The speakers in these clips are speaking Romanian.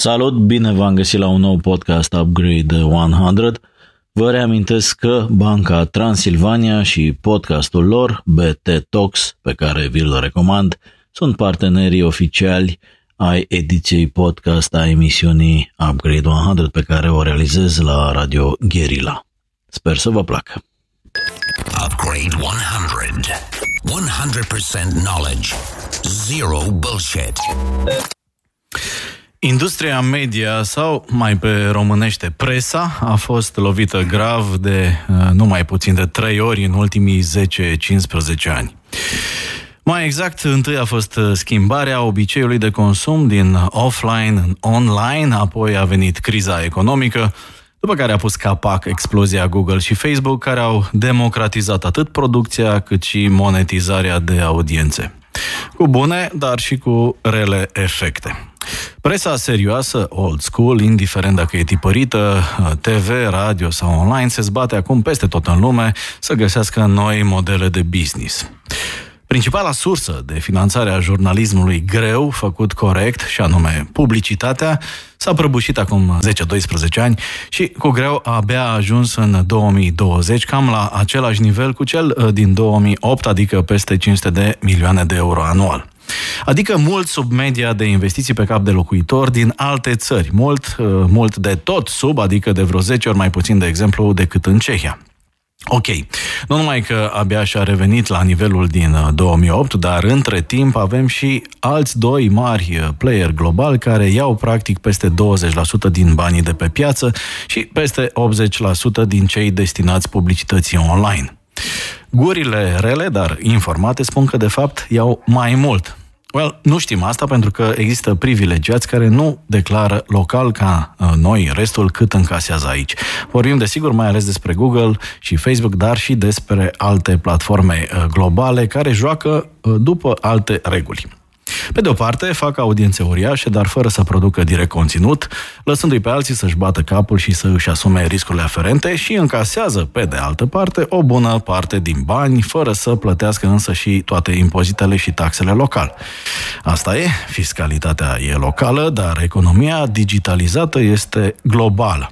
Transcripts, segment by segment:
Salut, bine v-am găsit la un nou podcast Upgrade 100. Vă reamintesc că Banca Transilvania și podcastul lor, BT Talks, pe care vi-l recomand, sunt partenerii oficiali ai ediției podcast a emisiunii Upgrade 100 pe care o realizez la Radio Guerilla. Sper să vă placă! Upgrade 100 100% knowledge Zero bullshit Industria media sau, mai pe românește, presa a fost lovită grav de uh, nu mai puțin de trei ori în ultimii 10-15 ani. Mai exact, întâi a fost uh, schimbarea obiceiului de consum din offline în online, apoi a venit criza economică, după care a pus capac explozia Google și Facebook, care au democratizat atât producția cât și monetizarea de audiențe. Cu bune, dar și cu rele efecte. Presa serioasă, old school, indiferent dacă e tipărită, TV, radio sau online, se zbate acum peste tot în lume să găsească noi modele de business. Principala sursă de finanțare a jurnalismului greu, făcut corect, și anume publicitatea, s-a prăbușit acum 10-12 ani și cu greu abia a ajuns în 2020 cam la același nivel cu cel uh, din 2008, adică peste 500 de milioane de euro anual. Adică mult sub media de investiții pe cap de locuitor din alte țări, mult, uh, mult de tot sub, adică de vreo 10 ori mai puțin, de exemplu, decât în Cehia. Ok. Nu numai că abia și-a revenit la nivelul din 2008, uh, dar între timp avem și alți doi mari uh, player globali care iau practic peste 20% din banii de pe piață și peste 80% din cei destinați publicității online. Gurile rele, dar informate, spun că de fapt iau mai mult. Well, nu știm asta pentru că există privilegiați care nu declară local ca uh, noi restul cât încasează aici. Vorbim desigur mai ales despre Google și Facebook, dar și despre alte platforme uh, globale care joacă uh, după alte reguli. Pe de o parte, fac audiențe uriașe, dar fără să producă direct conținut, lăsându-i pe alții să-și bată capul și să își asume riscurile aferente și încasează, pe de altă parte, o bună parte din bani, fără să plătească însă și toate impozitele și taxele locale. Asta e, fiscalitatea e locală, dar economia digitalizată este globală.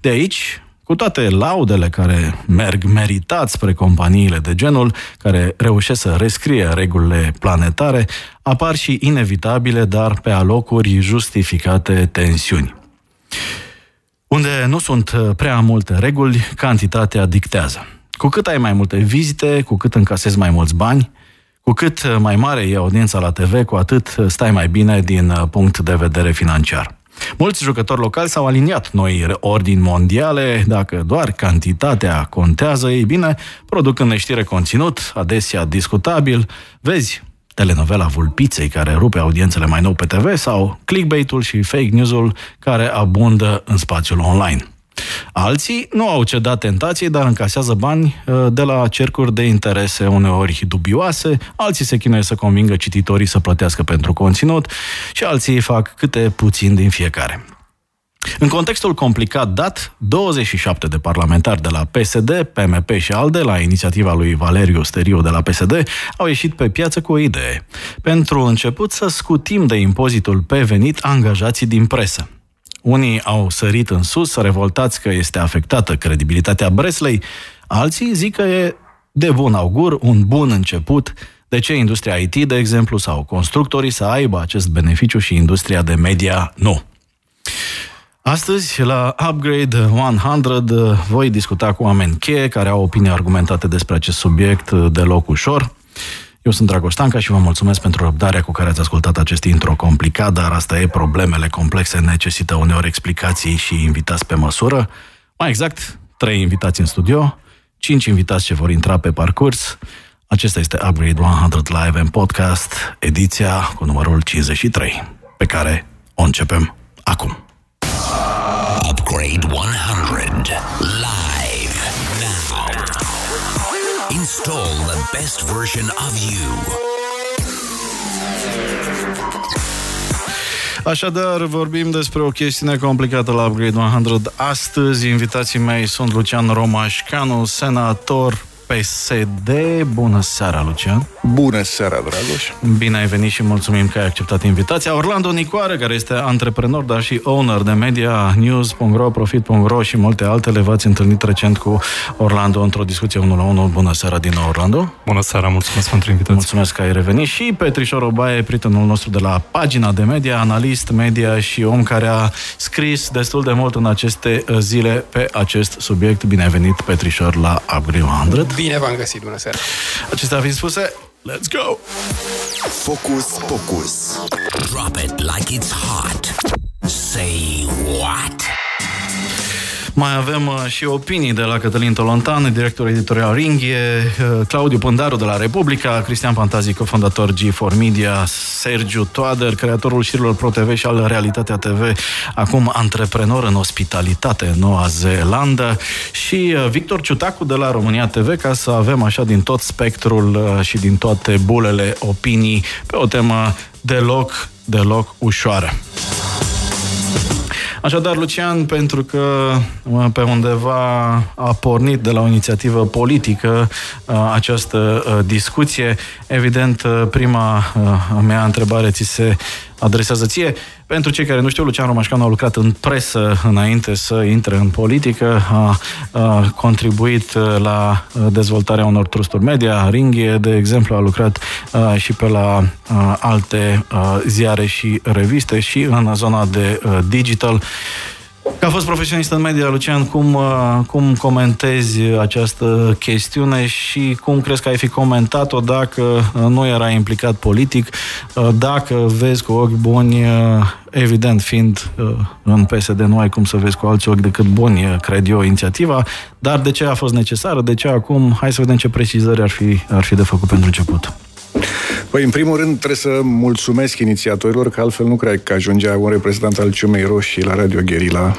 De aici, cu toate laudele care merg meritat spre companiile de genul, care reușesc să rescrie regulile planetare, apar și inevitabile, dar pe alocuri justificate tensiuni. Unde nu sunt prea multe reguli, cantitatea dictează. Cu cât ai mai multe vizite, cu cât încasezi mai mulți bani, cu cât mai mare e audiența la TV, cu atât stai mai bine din punct de vedere financiar. Mulți jucători locali s-au aliniat noi ordini mondiale, dacă doar cantitatea contează, ei bine, produc în neștire conținut, adesea discutabil. Vezi, telenovela Vulpiței care rupe audiențele mai nou pe TV sau clickbait-ul și fake news-ul care abundă în spațiul online. Alții nu au cedat tentației, dar încasează bani uh, de la cercuri de interese uneori dubioase, alții se chinuie să convingă cititorii să plătească pentru conținut și alții fac câte puțin din fiecare. În contextul complicat dat, 27 de parlamentari de la PSD, PMP și ALDE, la inițiativa lui Valeriu Steriu de la PSD, au ieșit pe piață cu o idee. Pentru început să scutim de impozitul pe venit angajații din presă. Unii au sărit în sus, revoltați că este afectată credibilitatea Breslei, alții zic că e de bun augur, un bun început, de ce industria IT, de exemplu, sau constructorii să aibă acest beneficiu și industria de media nu. Astăzi, la Upgrade 100, voi discuta cu oameni cheie care au opinii argumentate despre acest subiect deloc ușor. Eu sunt Dragoș Stanca și vă mulțumesc pentru răbdarea cu care ați ascultat acest intro complicat, dar asta e, problemele complexe necesită uneori explicații și invitați pe măsură. Mai exact, trei invitați în studio, cinci invitați ce vor intra pe parcurs. Acesta este Upgrade 100 Live în podcast, ediția cu numărul 53, pe care o începem acum. Upgrade 100 Live now. Install the best version of you. Așadar, vorbim despre o chestiune complicată la Upgrade 100. Astăzi, invitații mei sunt Lucian Romașcanu, senator PSD. Bună seara, Lucian! Bună seara, Dragoș! Bine ai venit și mulțumim că ai acceptat invitația. Orlando Nicoare, care este antreprenor, dar și owner de media news.ro, profit.ro și multe altele. V-ați întâlnit recent cu Orlando într-o discuție 1 la 1. Bună seara din nou, Orlando! Bună seara, mulțumesc pentru invitație! Mulțumesc că ai revenit și Petrișor Obaie, prietenul nostru de la pagina de media, analist media și om care a scris destul de mult în aceste zile pe acest subiect. Bine ai venit, Petrișor, la Upgrade 100. Bine v-am găsit, bună seara! Acestea fiind spuse, Let's go! Focus, focus. Drop it like it's hot. Say what? Mai avem uh, și opinii de la Cătălin Tolontan, director editorial Ringhie, uh, Claudiu Pândaru de la Republica, Cristian Fantazic, cofondator G4 Media, Sergiu Toader, creatorul șirilor ProTV și al Realitatea TV, acum antreprenor în ospitalitate în Noua Zeelandă și uh, Victor Ciutacu de la România TV, ca să avem așa din tot spectrul și din toate bulele opinii pe o temă deloc, deloc ușoară. Așadar, Lucian, pentru că pe undeva a pornit de la o inițiativă politică această discuție, evident, prima mea întrebare ți se adresează ție. Pentru cei care nu știu, Lucian Romașcanu a lucrat în presă înainte să intre în politică, a, a contribuit la dezvoltarea unor trusturi media, Ringhie, de exemplu, a lucrat a, și pe la a, alte a, ziare și reviste și în zona de a, digital. Ca fost profesionist în media, Lucian, cum, cum comentezi această chestiune și cum crezi că ai fi comentat-o dacă nu era implicat politic, dacă vezi cu ochi buni, evident, fiind în PSD, nu ai cum să vezi cu alți ochi decât buni, cred eu, inițiativa, dar de ce a fost necesară, de ce acum, hai să vedem ce precizări ar fi, ar fi de făcut pentru început. Păi, în primul rând, trebuie să mulțumesc inițiatorilor, că altfel nu cred că ajungea un reprezentant al Ciumei Roșii la Radio Gherila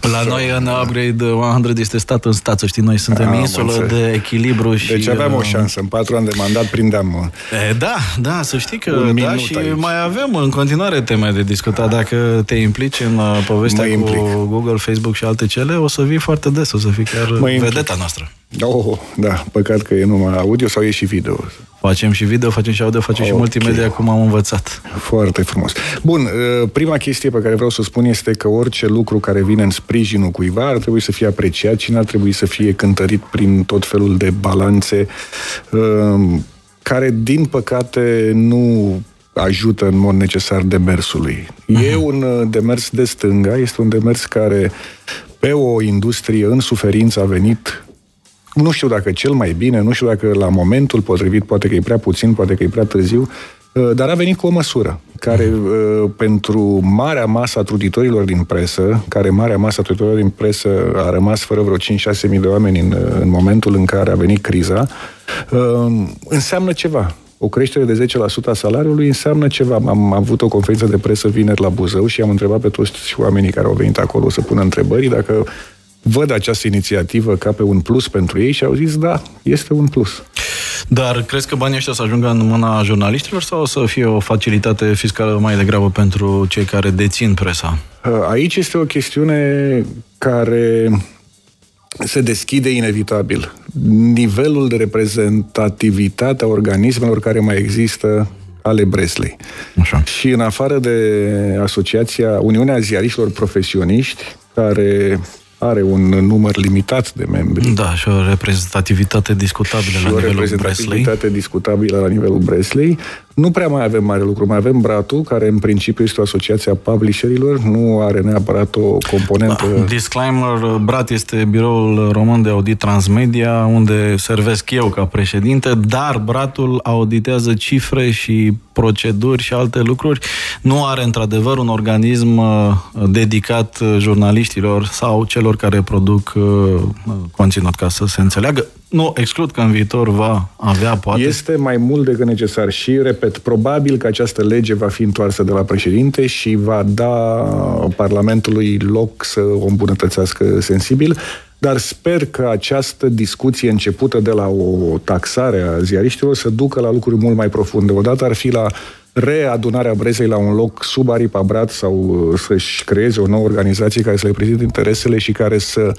la noi în Upgrade 100 este stat în stat, să știi, noi suntem Am insulă înțeleg. de echilibru și... Deci aveam o șansă, în patru ani de mandat prindeam... E, da, da, să știi că da, și aici. mai avem în continuare teme de discutat. Dacă te implici în uh, povestea mă cu implic. Google, Facebook și alte cele, o să vii foarte des, o să fii chiar mă vedeta implic. noastră. Oh, da, păcat că e numai audio sau e și video. Facem și video, facem și audio, facem okay. și multimedia, cum am învățat. Foarte frumos. Bun, uh, prima chestie pe care vreau să o spun este că orice lucru care vine în sprijinul cuiva ar trebui să fie apreciat și n-ar trebui să fie cântărit prin tot felul de balanțe uh, care, din păcate, nu ajută în mod necesar demersului. Uh-huh. E un uh, demers de stânga, este un demers care pe o industrie în suferință a venit nu știu dacă cel mai bine, nu știu dacă la momentul potrivit, poate că e prea puțin, poate că e prea târziu, uh, dar a venit cu o măsură care uh, pentru marea masă a truditorilor din presă, care marea masă a truditorilor din presă a rămas fără vreo 5-6 mii de oameni în, uh, în momentul în care a venit criza, înseamnă ceva. O creștere de 10% a salariului înseamnă ceva. Am avut o conferință de presă vineri la Buzău și am întrebat pe toți oamenii care au venit acolo să pună întrebări dacă văd această inițiativă ca pe un plus pentru ei și au zis, da, este un plus. Dar crezi că banii ăștia să ajungă în mâna jurnaliștilor sau o să fie o facilitate fiscală mai degrabă pentru cei care dețin presa? Aici este o chestiune care se deschide inevitabil. Nivelul de reprezentativitate a organismelor care mai există ale Bresley. Așa. Și în afară de Asociația Uniunea Ziariștilor Profesioniști, care are un număr limitat de membri. Da, și o reprezentativitate discutabilă la nivelul Bresley. o reprezentativitate discutabilă la nivelul Bresley. Nu prea mai avem mare lucru. Mai avem Bratu, care în principiu este o asociație a publisherilor, nu are neapărat o componentă... Da. Disclaimer, Brat este biroul român de audit transmedia, unde servesc eu ca președinte, dar Bratul auditează cifre și proceduri și alte lucruri. Nu are într-adevăr un organism uh, dedicat uh, jurnaliștilor sau celor care produc uh, conținut, ca să se înțeleagă. Nu exclud că în viitor va avea, poate. Este mai mult decât necesar și, repet, probabil că această lege va fi întoarsă de la președinte și va da Parlamentului loc să o îmbunătățească sensibil, dar sper că această discuție începută de la o taxare a ziariștilor să ducă la lucruri mult mai profunde. Odată ar fi la readunarea Brezei la un loc sub aripa Brat sau să-și creeze o nouă organizație care să le prezinte interesele și care să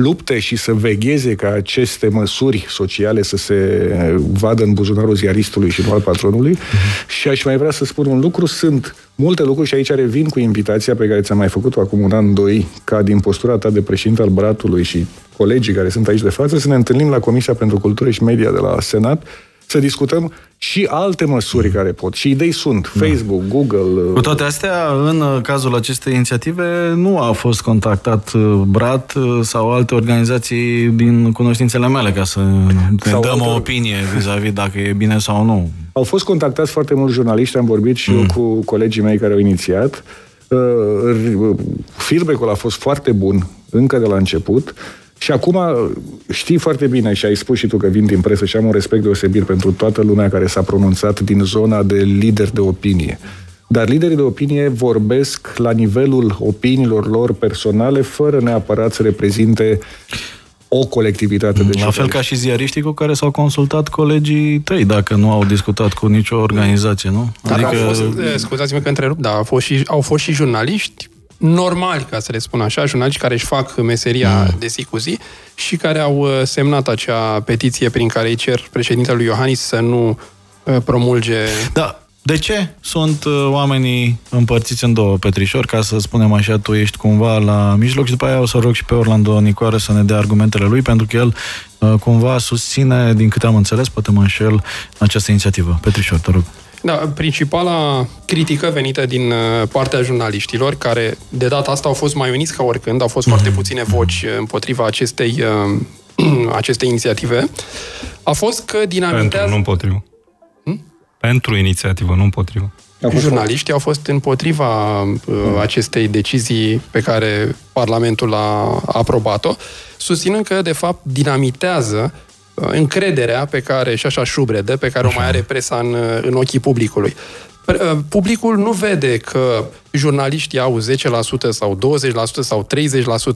lupte și să vegheze ca aceste măsuri sociale să se vadă în buzunarul ziaristului și nu al patronului. Uh-huh. Și aș mai vrea să spun un lucru, sunt multe lucruri și aici revin cu invitația pe care ți-am mai făcut-o acum un an, doi, ca din postura ta de președinte al Bratului și colegii care sunt aici de față, să ne întâlnim la Comisia pentru Cultură și Media de la Senat să discutăm și alte măsuri care pot. Și idei sunt. Da. Facebook, Google... Cu toate astea, în cazul acestei inițiative, nu a fost contactat uh, BRAT uh, sau alte organizații din cunoștințele mele ca să ne sau dăm alte... o opinie vis-a-vis dacă e bine sau nu. Au fost contactați foarte mulți jurnaliști, am vorbit și mm. eu cu colegii mei care au inițiat. Uh, feedback-ul a fost foarte bun încă de la început. Și acum știi foarte bine și ai spus și tu că vin din presă și am un respect deosebit pentru toată lumea care s-a pronunțat din zona de lider de opinie. Dar liderii de opinie vorbesc la nivelul opiniilor lor personale, fără neapărat să reprezinte o colectivitate de La fel ca și ziariștii cu care s-au consultat colegii tăi, dacă nu au discutat cu nicio organizație, nu? Dar adică... au fost, eh, scuzați-mă că întrerup, dar au fost și, au fost și jurnaliști normali, ca să le spun așa, jurnaliști care își fac meseria mm. de zi cu zi și care au uh, semnat acea petiție prin care îi cer președintelui Iohannis să nu uh, promulge... Da, de ce sunt uh, oamenii împărțiți în două petrișori, ca să spunem așa, tu ești cumva la mijloc și după aia o să rog și pe Orlando Nicoare să ne dea argumentele lui, pentru că el cumva susține, din câte am înțeles, poate mă înșel, această inițiativă. Petrișor, te rog. Da, principala critică venită din uh, partea jurnaliștilor, care de data asta au fost mai uniți ca oricând, au fost mm-hmm. foarte puține voci uh, împotriva acestei, uh, acestei inițiative, a fost că dinamitează... Pentru, nu împotriva. Hmm? Pentru inițiativă, nu împotriva. Jurnaliștii au fost împotriva uh, acestei decizii pe care Parlamentul a aprobat-o, susținând că, de fapt, dinamitează încrederea pe care, și așa șubrede, pe care o mai are presa în, în ochii publicului. Uh, publicul nu vede că jurnaliștii au 10% sau 20% sau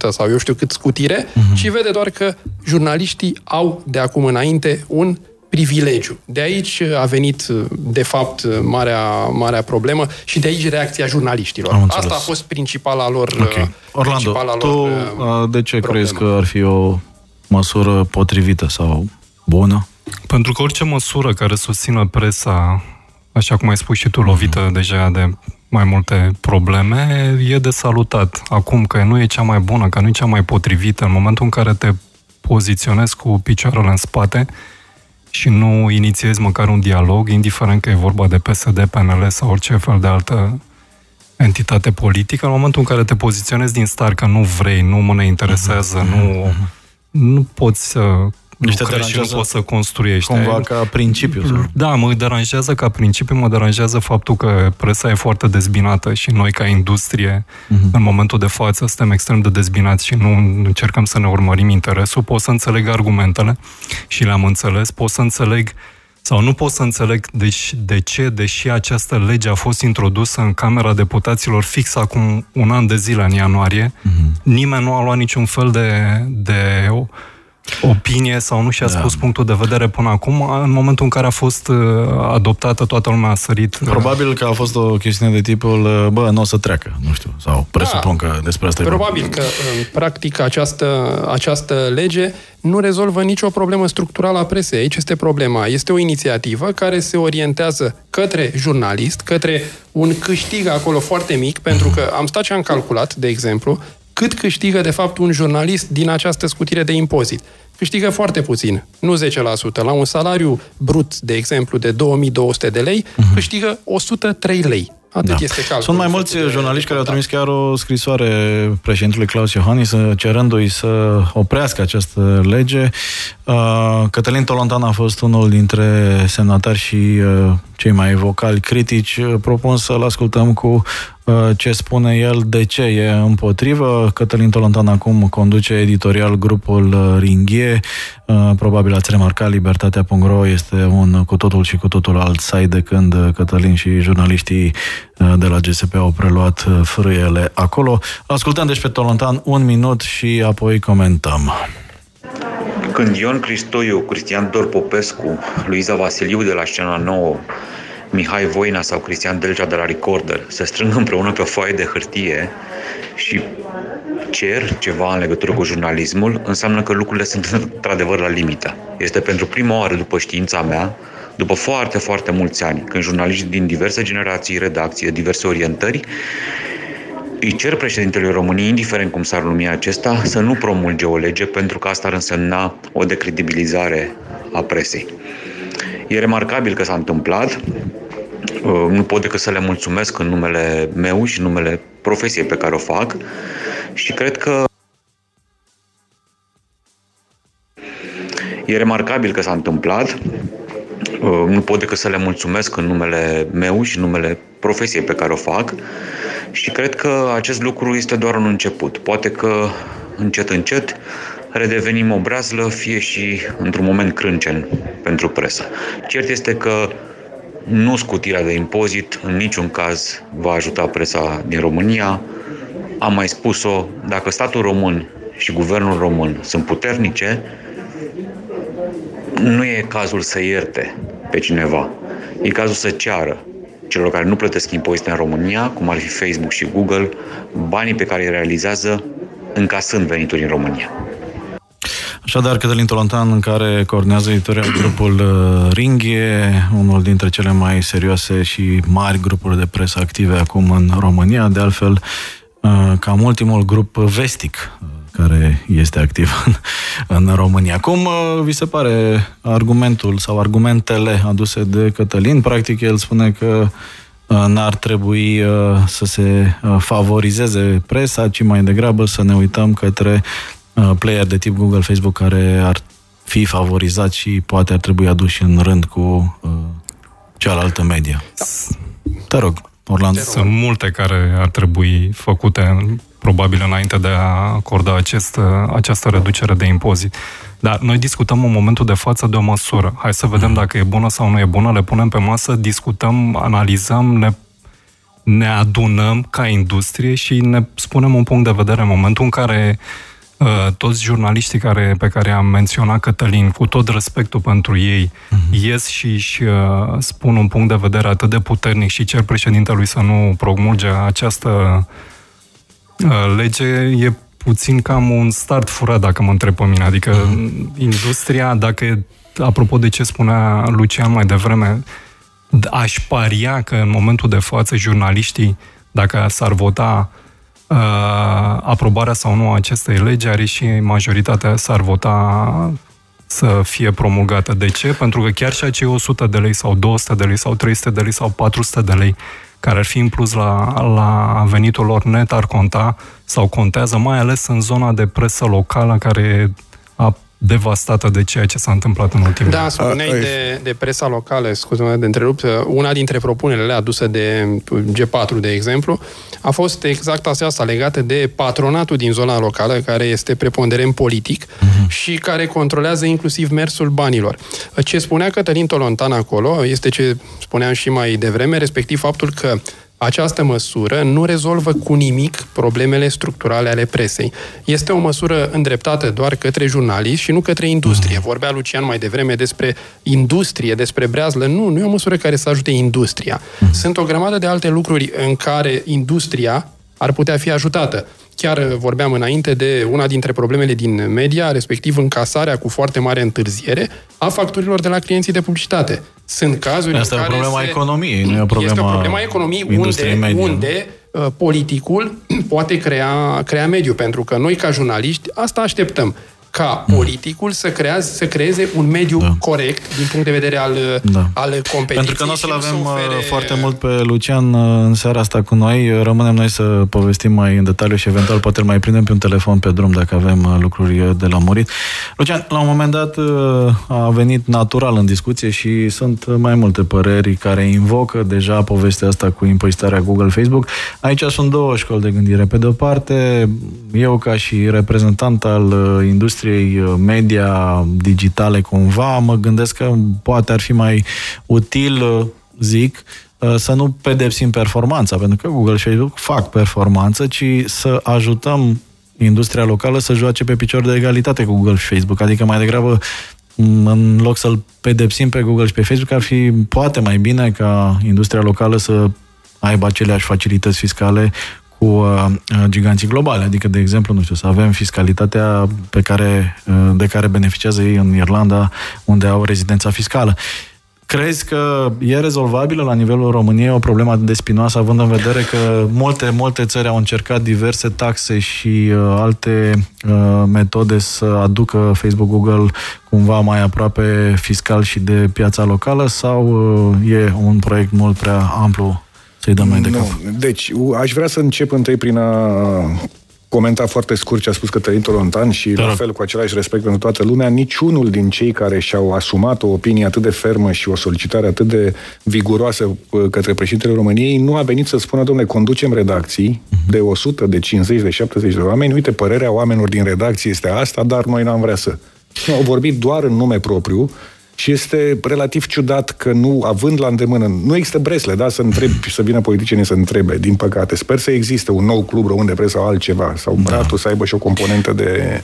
30% sau eu știu cât scutire, uh-huh. ci vede doar că jurnaliștii au de acum înainte un privilegiu. De aici a venit, de fapt, marea, marea problemă și de aici reacția jurnaliștilor. Asta a fost principala lor okay. Orlando, principala tu lor, uh, de ce problemă. crezi că ar fi o măsură potrivită sau bună? Pentru că orice măsură care susțină presa, așa cum ai spus și tu, lovită mm-hmm. deja de mai multe probleme, e de salutat. Acum că nu e cea mai bună, că nu e cea mai potrivită, în momentul în care te poziționezi cu picioarele în spate și nu inițiezi măcar un dialog, indiferent că e vorba de PSD, PNL sau orice fel de altă entitate politică, în momentul în care te poziționezi din start că nu vrei, nu mă ne interesează, mm-hmm. nu mhm nu poți să niște lucrezi și nu poți să construiești. Cumva ca principiu. Sau? Da, mă deranjează ca principiu, mă deranjează faptul că presa e foarte dezbinată și noi ca industrie, uh-huh. în momentul de față, suntem extrem de dezbinați și nu încercăm să ne urmărim interesul. Pot să înțeleg argumentele și le-am înțeles, pot să înțeleg sau nu pot să înțeleg de, de ce, deși această lege a fost introdusă în Camera Deputaților fix acum un an de zile, în ianuarie, mm-hmm. nimeni nu a luat niciun fel de, de opinie sau nu și-a da. spus punctul de vedere până acum, în momentul în care a fost uh, adoptată, toată lumea a sărit. Probabil că a fost o chestiune de tipul, uh, bă, nu o să treacă, nu știu, sau presupun da. că despre asta Probabil că, în practic, această, această lege nu rezolvă nicio problemă structurală a presei. Aici este problema. Este o inițiativă care se orientează către jurnalist, către un câștig acolo foarte mic, pentru că am stat și am calculat, de exemplu, cât câștigă de fapt un jurnalist din această scutire de impozit. Câștigă foarte puțin, nu 10%. La un salariu brut, de exemplu, de 2200 de lei, uh-huh. câștigă 103 lei. Atât da. este calcul. Sunt mai mulți jurnaliști care au trimis chiar o scrisoare președintelui Claus Iohannis cerându-i să oprească această lege. Uh, Cătălin Tolontan a fost unul dintre semnatari și uh, cei mai vocali critici. Propun să-l ascultăm cu uh, ce spune el, de ce e împotrivă. Cătălin Tolontan acum conduce editorial grupul Ringhie. Probabil ați remarcat, Libertatea.ro este un cu totul și cu totul alt site de când Cătălin și jurnaliștii de la GSP au preluat frâiele acolo. Ascultăm deci pe Tolontan un minut și apoi comentăm. Când Ion Cristoiu, Cristian Dor Popescu, Luiza Vasiliu de la Scena Nouă, Mihai Voina sau Cristian Delgea de la Recorder se strâng împreună pe o foaie de hârtie și cer ceva în legătură cu jurnalismul, înseamnă că lucrurile sunt într-adevăr la limită. Este pentru prima oară după știința mea, după foarte, foarte mulți ani, când jurnaliști din diverse generații, redacții, diverse orientări, îi cer președintelui României, indiferent cum s-ar numi acesta, să nu promulge o lege pentru că asta ar însemna o decredibilizare a presei. E remarcabil că s-a întâmplat, uh, nu pot decât să le mulțumesc în numele meu și în numele profesiei pe care o fac. Și cred că e remarcabil că s-a întâmplat, uh, nu pot decât să le mulțumesc în numele meu și în numele profesiei pe care o fac și cred că acest lucru este doar un început. Poate că încet, încet redevenim o brazlă, fie și într-un moment crâncen pentru presă. Cert este că nu scutirea de impozit în niciun caz va ajuta presa din România. Am mai spus-o, dacă statul român și guvernul român sunt puternice, nu e cazul să ierte pe cineva. E cazul să ceară celor care nu plătesc impozite în România, cum ar fi Facebook și Google, banii pe care îi realizează încasând venituri în România. Așadar, Cătălin Tolontan, în care coordonează editorial grupul uh, Ringhe, unul dintre cele mai serioase și mari grupuri de presă active acum în România, de altfel, uh, cam ultimul grup vestic uh, care este activ în, în România. Cum vi se pare argumentul sau argumentele aduse de Cătălin? Practic, el spune că n-ar trebui să se favorizeze presa, ci mai degrabă să ne uităm către Uh, player de tip Google, Facebook care ar fi favorizat și poate ar trebui aduși în rând cu uh, cealaltă media. Da. Te rog, Orlando. Sunt multe care ar trebui făcute probabil înainte de a acorda acest, uh, această reducere de impozit. Dar noi discutăm în momentul de față de o măsură. Hai să vedem mm. dacă e bună sau nu e bună, le punem pe masă, discutăm, analizăm, ne, ne adunăm ca industrie și ne spunem un punct de vedere în momentul în care uh, Uh, toți jurnaliștii care, pe care am menționat Cătălin, cu tot respectul pentru ei, uh-huh. ies și își uh, spun un punct de vedere atât de puternic și cer președintelui să nu promulge această uh, lege, e puțin cam un start furat, dacă mă întreb pe mine. Adică uh-huh. industria, dacă, apropo de ce spunea Lucian mai devreme, aș paria că în momentul de față jurnaliștii, dacă s-ar vota uh, uh, aprobarea sau nu a acestei legi, are și majoritatea s-ar vota să fie promulgată. De ce? Pentru că chiar și acei 100 de lei sau 200 de lei sau 300 de lei sau 400 de lei care ar fi în plus la, la venitul lor net ar conta sau contează, mai ales în zona de presă locală care a devastată de ceea ce s-a întâmplat în ultimul Da, spuneai de, de presa locală, scuze-mă de întrerupt, una dintre propunerile aduse de G4, de exemplu, a fost exact asta legată de patronatul din zona locală, care este preponderent politic uh-huh. și care controlează inclusiv mersul banilor. Ce spunea Cătălin Tolontan acolo este ce spuneam și mai devreme, respectiv faptul că această măsură nu rezolvă cu nimic problemele structurale ale presei. Este o măsură îndreptată doar către jurnaliști și nu către industrie. Mhm. Vorbea Lucian mai devreme despre industrie, despre breazlă. Nu, nu e o măsură care să ajute industria. Mhm. Sunt o grămadă de alte lucruri în care industria ar putea fi ajutată. Chiar vorbeam înainte de una dintre problemele din media, respectiv încasarea cu foarte mare întârziere a facturilor de la clienții de publicitate. Sunt cazuri Asta în care e o problema se... economiei, nu e o problemă Este o problemă a economiei unde, media. unde uh, politicul poate crea, crea mediu, pentru că noi ca jurnaliști asta așteptăm ca politicul să, creeze, să creeze un mediu da. corect din punct de vedere al, da. al competiției. Pentru că nu o să-l avem uh, ofere... foarte mult pe Lucian uh, în seara asta cu noi. Rămânem noi să povestim mai în detaliu și eventual poate îl mai prindem pe un telefon pe drum dacă avem uh, lucruri de la murit. Lucian, la un moment dat a venit natural în discuție și sunt mai multe păreri care invocă deja povestea asta cu impozitarea Google Facebook. Aici sunt două școli de gândire. Pe de o parte, eu ca și reprezentant al industriei industriei uh, media digitale cumva, mă gândesc că poate ar fi mai util, uh, zic, uh, să nu pedepsim performanța, pentru că Google și Facebook fac performanță, ci să ajutăm industria locală să joace pe picior de egalitate cu Google și Facebook. Adică mai degrabă mm, în loc să-l pedepsim pe Google și pe Facebook, ar fi poate mai bine ca industria locală să aibă aceleași facilități fiscale cu cu uh, giganții globale. Adică, de exemplu, nu știu, să avem fiscalitatea pe care, uh, de care beneficiază ei în Irlanda, unde au rezidența fiscală. Crezi că e rezolvabilă la nivelul României o problemă de spinoasă, având în vedere că multe, multe țări au încercat diverse taxe și uh, alte uh, metode să aducă Facebook, Google cumva mai aproape fiscal și de piața locală sau uh, e un proiect mult prea amplu să-i dăm mai de cap? Deci, aș vrea să încep întâi prin a comenta foarte scurt ce a spus Cătălin Tolontan și da. la fel cu același respect pentru toată lumea, niciunul din cei care și-au asumat o opinie atât de fermă și o solicitare atât de viguroasă uh, către președintele României nu a venit să spună, domnule, conducem redacții uh-huh. de 100, de 50, de 70 de oameni, uite, părerea oamenilor din redacție este asta, dar noi n-am vrea să. Nu, au vorbit doar în nume propriu, și este relativ ciudat că nu, având la îndemână, nu există bresle, da, să întreb, să vină politicienii să întrebe, din păcate. Sper să existe un nou club român de presă sau altceva, sau da. Bratul să aibă și o componentă de,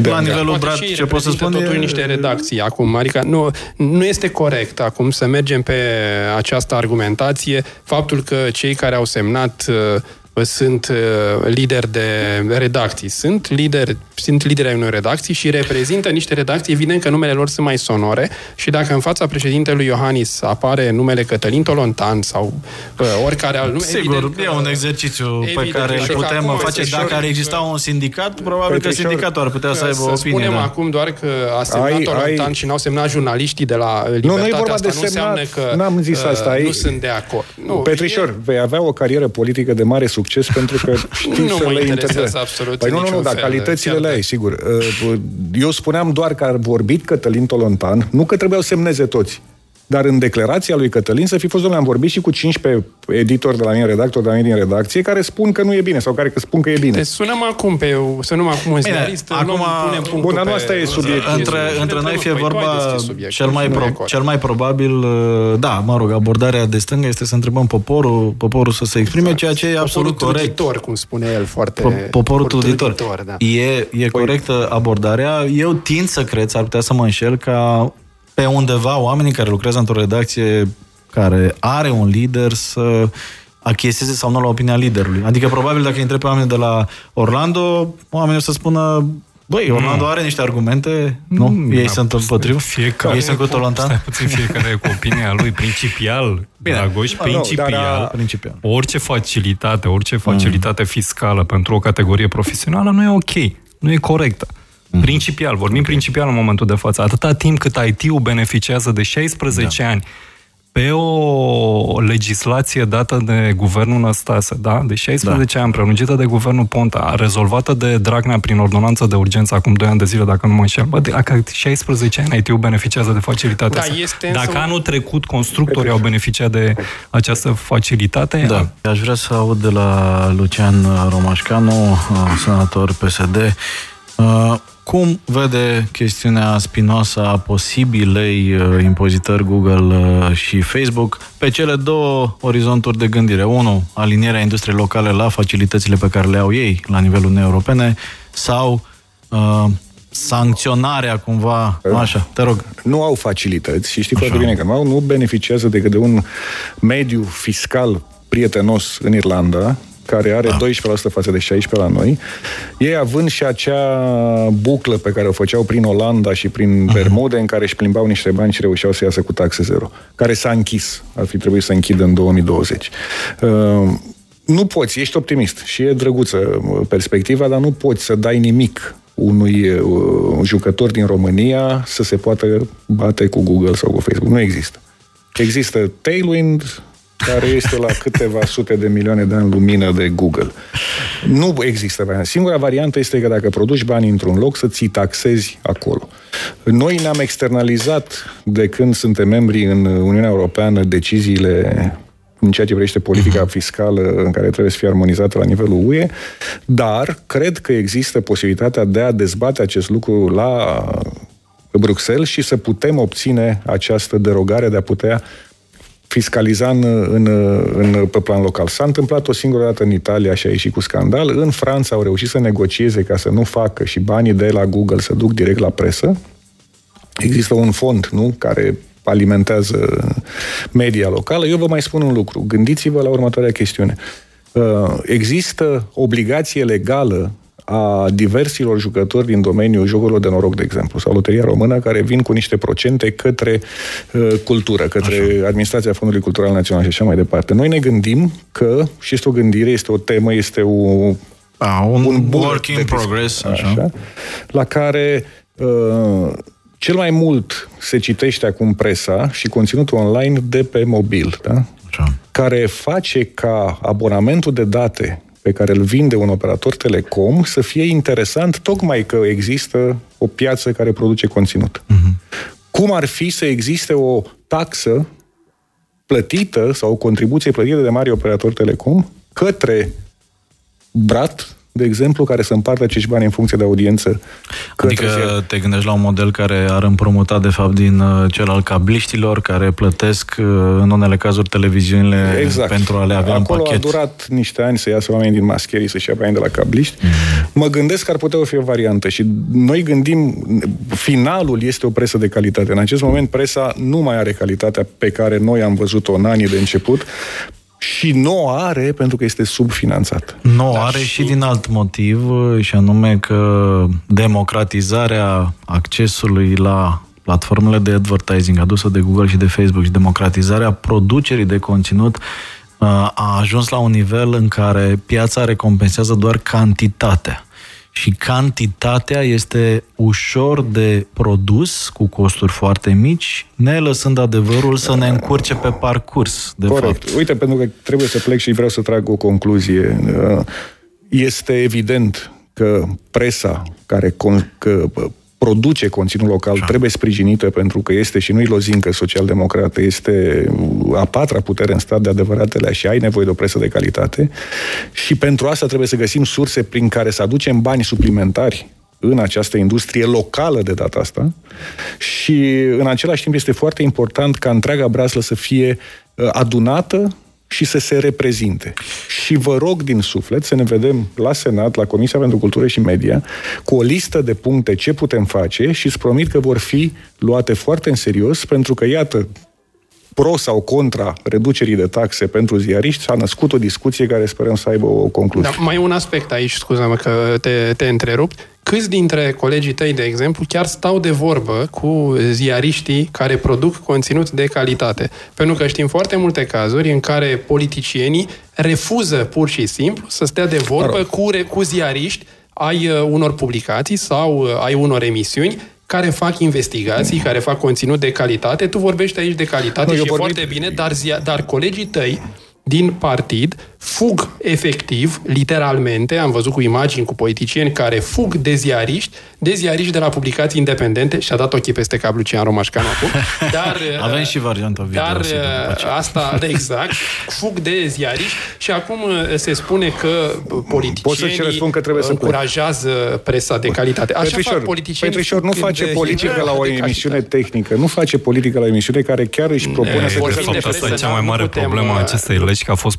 de la nivelul Brat, ce pot să spun totul e... niște redacții acum, adică nu, nu este corect acum să mergem pe această argumentație, faptul că cei care au semnat uh, sunt uh, lideri de redacții. Sunt lideri, sunt lideri ai unei redacții și reprezintă niște redacții, evident că numele lor sunt mai sonore și dacă în fața președintelui Iohannis apare numele Cătălin Tolontan sau uh, oricare alt nume, Sigur, e un exercițiu pe care îl putem face. Dacă ar exista un sindicat, probabil că sindicatul ar putea să aibă o opinie. spunem da. acum doar că a semnat ai, Tolontan ai... și n-au semnat jurnaliștii de la Libertate, nu, nu e vorba asta de nu semnat, înseamnă că n-am zis asta, uh, nu sunt de acord. Nu, Petrișor, e... vei avea o carieră politică de mare succes succes pentru că știi nu să le interesează absolut Păi nu, nu, nu, dar calitățile le ai, sigur. Uh, eu spuneam doar că a vorbit Cătălin Tolontan, nu că trebuiau semneze toți. Dar în declarația lui Cătălin să fi fost, domnule, am vorbit și cu 15 editori de la mine, redactori de la mine din redacție, care spun că nu e bine sau care spun că e bine. Deci sunăm acum pe, sunăm acum în ziarist, acum, punem Bun, dar nu asta e subiect. Între, între noi fie vorba, cel mai, pro, cel mai probabil, uh, da, mă rog, abordarea de stânga este să întrebăm poporul, poporul să se exprime, exact. ceea ce e absolut poporul corect. Truditor, cum spune el, foarte... Poporul truditor. Da. E, e păi... corectă abordarea. Eu tind să cred, s-ar putea să mă înșel, ca pe undeva oamenii care lucrează într-o redacție care are un lider să achieseze sau nu la opinia liderului. Adică probabil dacă întreb pe oamenii de la Orlando, oamenii o să spună Băi, Orlando are niște argumente, nu? Mm, Ei da, sunt împotriva? Fiecare, Ei sunt cu Tolontan? Stai puțin, fiecare cu opinia lui, principial, Bine, Dragoș, principial, nu, dar, principial, orice facilitate, orice facilitate mm. fiscală pentru o categorie profesională nu e ok, nu e corectă. Mm. Principial, vorbim principial în momentul de față. Atâta timp cât IT-ul beneficiază de 16 da. ani pe o legislație dată de guvernul Năstase, da? De 16 da. ani, prelungită de guvernul Ponta, rezolvată de Dragnea prin ordonanță de urgență acum 2 ani de zile, dacă nu mă înșel. Bă, dacă 16 ani IT-ul beneficiază de facilitatea da, asta. Este dacă însă... anul trecut constructorii au beneficiat de această facilitate... Da. Aș vrea să aud de la Lucian Romașcanu, senator PSD, cum vede chestiunea spinoasă a posibilei uh, impozitări Google uh, și Facebook pe cele două orizonturi de gândire? Unu, alinierea industriei locale la facilitățile pe care le au ei la nivelul Uniunii Europene sau uh, sancționarea cumva, așa, te rog. Nu au facilități și știi foarte bine că nu au, nu beneficiază decât de un mediu fiscal prietenos în Irlanda, care are da. 12% față de 16% la noi, ei având și acea buclă pe care o făceau prin Olanda și prin uh-huh. Bermude, în care își plimbau niște bani și reușeau să iasă cu taxe zero, care s-a închis, ar fi trebuit să închidă în 2020. Uh, nu poți, ești optimist și e drăguță uh, perspectiva, dar nu poți să dai nimic unui uh, jucător din România să se poată bate cu Google sau cu Facebook. Nu există. Există Tailwind, care este la câteva sute de milioane de ani lumină de Google. Nu există variantă. Singura variantă este că dacă produci bani într-un loc, să ți taxezi acolo. Noi ne-am externalizat de când suntem membri în Uniunea Europeană deciziile în ceea ce privește politica mhm. fiscală în care trebuie să fie armonizată la nivelul UE, dar cred că există posibilitatea de a dezbate acest lucru la Bruxelles și să putem obține această derogare de a putea fiscaliza în, în, în, pe plan local. S-a întâmplat o singură dată în Italia și a ieșit cu scandal. În Franța au reușit să negocieze ca să nu facă și banii de la Google să duc direct la presă. Există un fond, nu, care alimentează media locală. Eu vă mai spun un lucru. Gândiți-vă la următoarea chestiune. Uh, există obligație legală a diversilor jucători din domeniul jocurilor de noroc, de exemplu, sau Loteria Română, care vin cu niște procente către uh, cultură, către așa. Administrația Fondului Cultural Național și așa mai departe. Noi ne gândim că, și este o gândire, este o temă, este o, a, un, un work in progress, așa. așa, la care uh, cel mai mult se citește acum presa și conținutul online de pe mobil, da? Așa. care face ca abonamentul de date pe care îl vinde un operator telecom să fie interesant tocmai că există o piață care produce conținut. Uh-huh. Cum ar fi să existe o taxă plătită sau o contribuție plătită de mari operatori telecom către BRAT, de exemplu, care să împartă acești bani în funcție de audiență. Adică zi. te gândești la un model care ar împrumuta, de fapt, din uh, cel al cabliștilor, care plătesc, uh, în unele cazuri, televiziunile exact. pentru a le avea Acolo în pachet. a durat niște ani să iasă oameni din mascherii să-și ia bani de la cabliști. Mm. Mă gândesc că ar putea fi o variantă și noi gândim, finalul este o presă de calitate. În acest moment, presa nu mai are calitatea pe care noi am văzut-o în anii de început, și nu o are pentru că este subfinanțat. Nu o are și... și din alt motiv, și anume că democratizarea accesului la platformele de advertising adusă de Google și de Facebook și democratizarea producerii de conținut uh, a ajuns la un nivel în care piața recompensează doar cantitatea și cantitatea este ușor de produs cu costuri foarte mici, ne lăsând adevărul să ne încurce pe parcurs, de Corect. fapt. Uite, pentru că trebuie să plec și vreau să trag o concluzie. Este evident că presa care că produce conținut local Așa. trebuie sprijinită pentru că este și nu-i lozincă social-democrată, este a patra putere în stat de adevăratele și ai nevoie de o presă de calitate și pentru asta trebuie să găsim surse prin care să aducem bani suplimentari în această industrie locală de data asta și în același timp este foarte important ca întreaga braslă să fie uh, adunată și să se reprezinte. Și vă rog din suflet să ne vedem la Senat, la Comisia pentru Cultură și Media, cu o listă de puncte ce putem face și îți promit că vor fi luate foarte în serios, pentru că, iată, pro sau contra reducerii de taxe pentru ziariști, s-a născut o discuție care sperăm să aibă o concluzie. Da, mai un aspect aici, scuze-mă că te, te întrerup. Câți dintre colegii tăi, de exemplu, chiar stau de vorbă cu ziariștii care produc conținut de calitate? Pentru că știm foarte multe cazuri în care politicienii refuză pur și simplu să stea de vorbă cu, cu ziariști ai uh, unor publicații sau uh, ai unor emisiuni care fac investigații, care fac conținut de calitate. Tu vorbești aici de calitate nu, și e foarte bine, dar, zia, dar colegii tăi din partid fug efectiv, literalmente, am văzut cu imagini cu politicieni care fug de ziariști, de ziariști de la publicații independente și a dat ochii peste cablu Lucian Romașcan acum. Dar, Avem uh, și varianta video. Dar uh, asta, da, exact, fug de ziariști și acum uh, se spune că politicienii Pot să răspund că trebuie încurajează să presa de calitate. Așa Petrișor, fac politicienii. Petrișor nu face politică la o emisiune tehnică, nu face politică la o emisiune care chiar își propune să... De fapt, asta e cea mai mare problemă a acestei legi, că a fost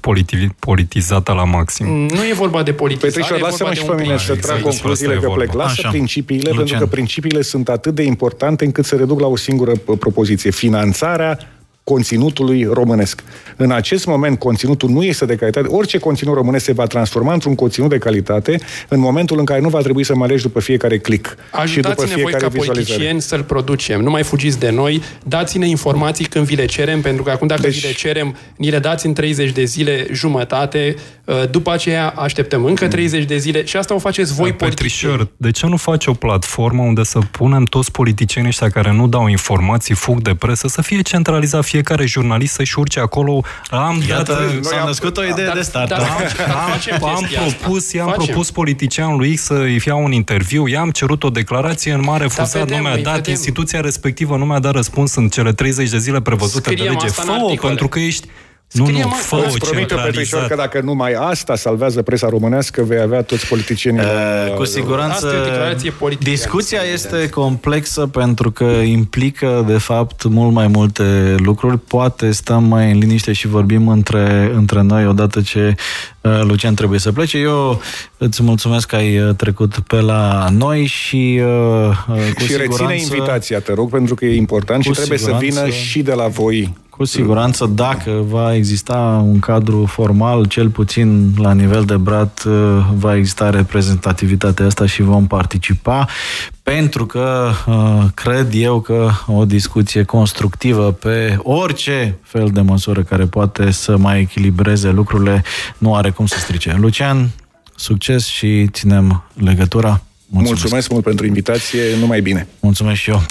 politizată la maxim. Nu e vorba de politizare, Petrișor, lasă-mă și pe mine să trag concluziile că plec. Lasă Așa. principiile, Lucian. pentru că principiile sunt atât de importante încât se reduc la o singură propoziție. Finanțarea conținutului românesc. În acest moment, conținutul nu este de calitate. Orice conținut românesc se va transforma într-un conținut de calitate în momentul în care nu va trebui să mă alegi după fiecare click și după fiecare voi ca politicieni să-l producem. Nu mai fugiți de noi, dați-ne informații când vi le cerem, pentru că acum dacă deci... vi le cerem, ni le dați în 30 de zile jumătate, uh, după aceea așteptăm încă 30 de zile și asta o faceți voi da, politicieni. de ce nu faci o platformă unde să punem toți politicienii ăștia care nu dau informații, fug de presă, să fie centralizat fiecare jurnalist să-și urce acolo. Am Iată, dat, s-a născut o idee dar, de start. Dar, am, am, am propus, i-am facem. propus politicianului X să-i fie un interviu, i-am cerut o declarație în mare fuzat, nu mi-a dat, vedem. instituția respectivă nu mi-a dat răspuns în cele 30 de zile prevăzute Scriem de lege. Fă-o, pentru că ești nu, nu, fă o centralizat. că dacă numai asta salvează presa românească, vei avea toți politicienii. Uh, cu siguranță, discuția este complexă pentru că implică, de fapt, mult mai multe lucruri. Poate stăm mai în liniște și vorbim între, între noi odată ce uh, Lucian trebuie să plece. Eu îți mulțumesc că ai uh, trecut pe la noi și uh, cu și siguranță... reține invitația, te rog, pentru că e important și trebuie siguranță... să vină și de la voi cu siguranță, dacă va exista un cadru formal, cel puțin la nivel de brat, uh, va exista reprezentativitatea asta și vom participa, pentru că uh, cred eu că o discuție constructivă pe orice fel de măsură care poate să mai echilibreze lucrurile nu are cum să strice. Lucian, succes și ținem legătura. Mulțumesc, Mulțumesc mult pentru invitație, numai bine. Mulțumesc și eu.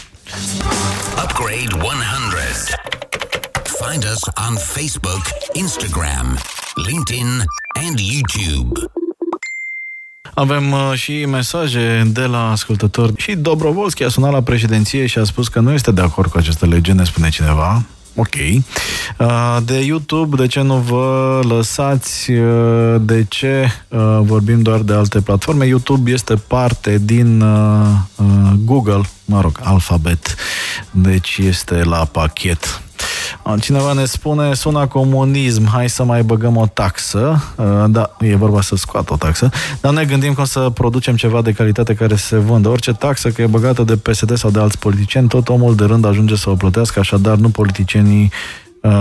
Upgrade 100. Find us on Facebook, Instagram, LinkedIn and YouTube. Avem uh, și mesaje de la ascultători. Și Dobrovolski a sunat la președinție și a spus că nu este de acord cu această lege, ne spune cineva. Ok. Uh, de YouTube, de ce nu vă lăsați? Uh, de ce uh, vorbim doar de alte platforme? YouTube este parte din Google, mă rog, alfabet. Deci este la pachet. Cineva ne spune, sună comunism, hai să mai băgăm o taxă. Da, e vorba să scoată o taxă. Dar ne gândim cum să producem ceva de calitate care se vândă. Orice taxă, că e băgată de PSD sau de alți politicieni, tot omul de rând ajunge să o plătească, așadar nu politicienii uh,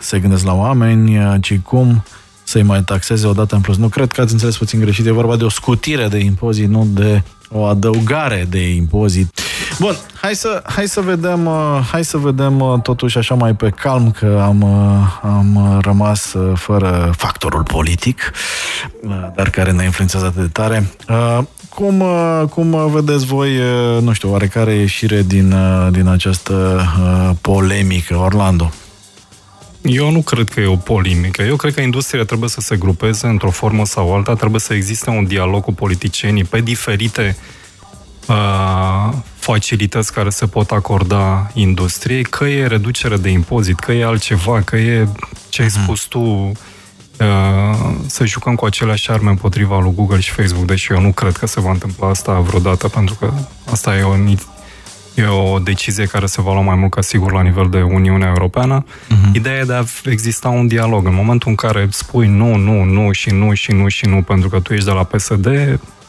se gândesc la oameni, ci cum să-i mai taxeze odată în plus. Nu cred că ați înțeles puțin greșit. E vorba de o scutire de impozit, nu de o adăugare de impozit. Bun, hai să, hai să vedem, uh, hai să vedem uh, totuși așa mai pe calm că am, uh, am rămas fără factorul politic, dar care ne influențează atât de tare. Cum, cum vedeți voi, nu știu, oarecare ieșire din, din această polemică, Orlando? Eu nu cred că e o polemică. Eu cred că industria trebuie să se grupeze într-o formă sau alta, trebuie să existe un dialog cu politicienii pe diferite uh, facilități care se pot acorda industriei, că e reducere de impozit, că e altceva, că e ce ai mhm. spus tu, uh, să jucăm cu aceleași arme împotriva lui Google și Facebook, deși eu nu cred că se va întâmpla asta vreodată, pentru că asta e o E o decizie care se va lua mai mult ca sigur la nivel de Uniunea Europeană. Uh-huh. Ideea e de a exista un dialog. În momentul în care spui nu, nu, nu și nu și nu și nu pentru că tu ești de la PSD,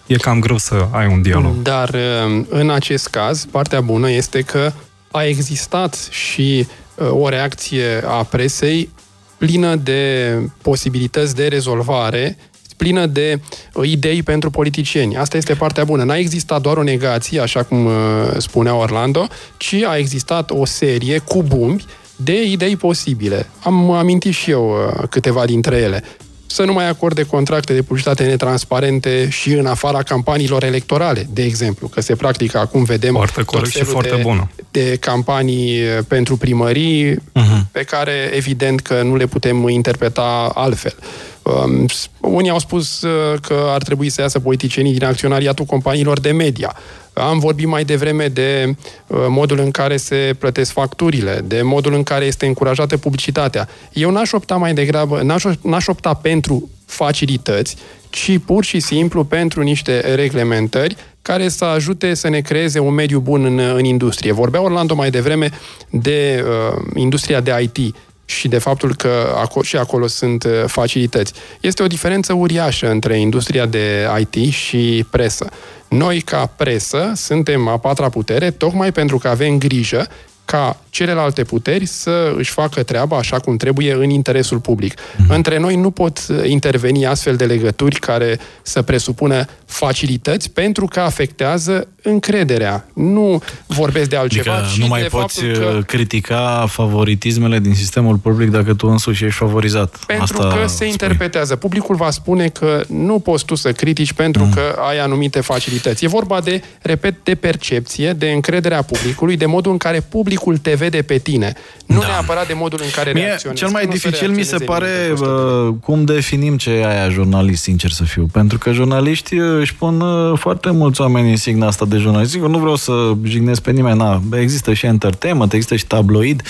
e cam greu să ai un dialog. Dar um, în acest caz, partea bună este că a existat și uh, o reacție a presei plină de posibilități de rezolvare plină de uh, idei pentru politicieni. Asta este partea bună. N-a existat doar o negație, așa cum uh, spunea Orlando, ci a existat o serie cu bumbi de idei posibile. Am amintit și eu uh, câteva dintre ele să nu mai acorde contracte de publicitate netransparente și în afara campaniilor electorale, de exemplu, că se practică acum, vedem foarte corect și foarte de, bună. de campanii pentru primării, uh-huh. pe care evident că nu le putem interpreta altfel. Um, unii au spus uh, că ar trebui să iasă politicienii din acționariatul companiilor de media. Am vorbit mai devreme de uh, modul în care se plătesc facturile, de modul în care este încurajată publicitatea. Eu n-aș opta mai degrabă, n-aș, n-aș opta pentru facilități, ci pur și simplu pentru niște reglementări care să ajute să ne creeze un mediu bun în, în industrie. Vorbea Orlando mai devreme de uh, industria de IT și de faptul că acolo, și acolo sunt uh, facilități. Este o diferență uriașă între industria de IT și presă. Noi, ca presă, suntem a patra putere, tocmai pentru că avem grijă ca celelalte puteri să își facă treaba așa cum trebuie în interesul public. Mm-hmm. Între noi nu pot interveni astfel de legături care să presupună facilități pentru că afectează încrederea. Nu vorbesc de altceva, adică ci nu mai de poți că... Uh, critica favoritismele din sistemul public dacă tu însuși ești favorizat. Pentru Asta că se spui. interpretează. Publicul va spune că nu poți tu să critici pentru mm. că ai anumite facilități. E vorba de, repet, de percepție, de încrederea publicului, de modul în care publicul te vede pe tine. Nu da. neapărat de modul în care Mie, reacționezi. Cel mai nu dificil mi se pare uh, cum definim ce e aia jurnalist, sincer să fiu. Pentru că jurnaliști uh, își pun uh, foarte mulți oameni în signa asta de jurnalist. Sigur, nu vreau să jignesc pe nimeni. Na, există și entertainment, există și tabloid.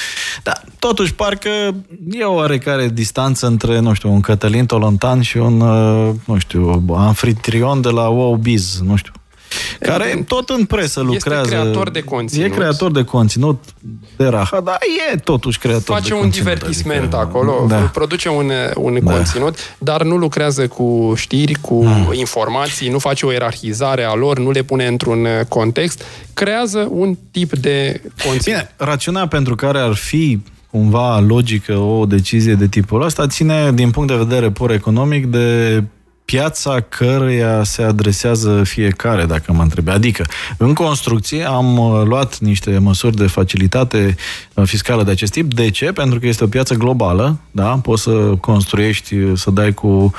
Dar totuși parcă e o oarecare distanță între, nu știu, un Cătălin Tolontan și un, uh, nu știu, anfitrion de la Wow Biz, nu știu care tot în presă lucrează. Este creator de conținut. E creator de conținut de raha, dar e totuși creator Face de un conținut. divertisment adică, acolo, da. produce un, un da. conținut, dar nu lucrează cu știri, cu hmm. informații, nu face o ierarhizare a lor, nu le pune într-un context, creează un tip de conținut. Bine, rațiunea pentru care ar fi cumva logică o decizie de tipul ăsta ține din punct de vedere pur economic de piața căreia se adresează fiecare, dacă mă întrebe. Adică, în construcție am uh, luat niște măsuri de facilitate uh, fiscală de acest tip. De ce? Pentru că este o piață globală, da? Poți să construiești, uh, să dai cu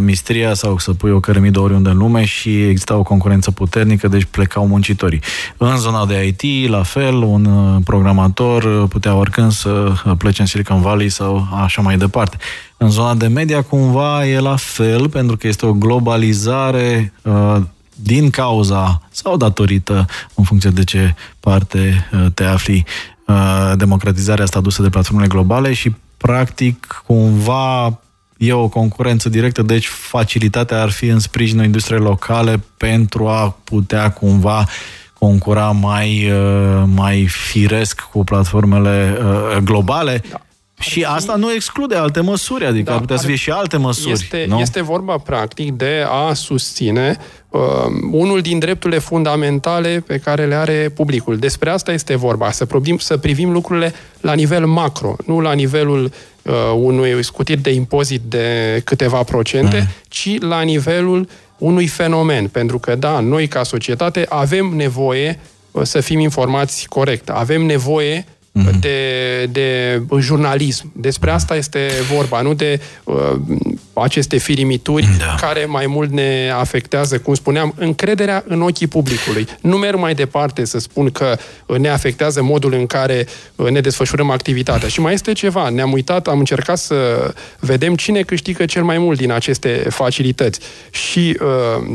mistria sau să pui o cărămidă oriunde în lume și exista o concurență puternică, deci plecau muncitorii. În zona de IT, la fel, un programator putea oricând să plece în Silicon Valley sau așa mai departe. În zona de media cumva e la fel, pentru că este o globalizare uh, din cauza sau datorită, în funcție de ce parte uh, te afli, uh, democratizarea asta adusă de platformele globale și practic cumva e o concurență directă, deci facilitatea ar fi în sprijinul industriei locale pentru a putea cumva concura mai, uh, mai firesc cu platformele uh, globale. Da. Și asta nu exclude alte măsuri, adică da, ar putea să fie și alte măsuri. Este, nu? este vorba, practic, de a susține uh, unul din drepturile fundamentale pe care le are publicul. Despre asta este vorba, să privim, să privim lucrurile la nivel macro, nu la nivelul uh, unui scutiri de impozit de câteva procente, mm. ci la nivelul unui fenomen. Pentru că, da, noi ca societate avem nevoie uh, să fim informați corect. Avem nevoie mm-hmm. de, de jurnalism. Despre asta este vorba, nu de uh, aceste firimituri da. care mai mult ne afectează, cum spuneam, încrederea în ochii publicului. Nu merg mai departe să spun că ne afectează modul în care uh, ne desfășurăm activitatea. Și mai este ceva, ne-am uitat, am încercat să vedem cine câștigă cel mai mult din aceste facilități. Și uh,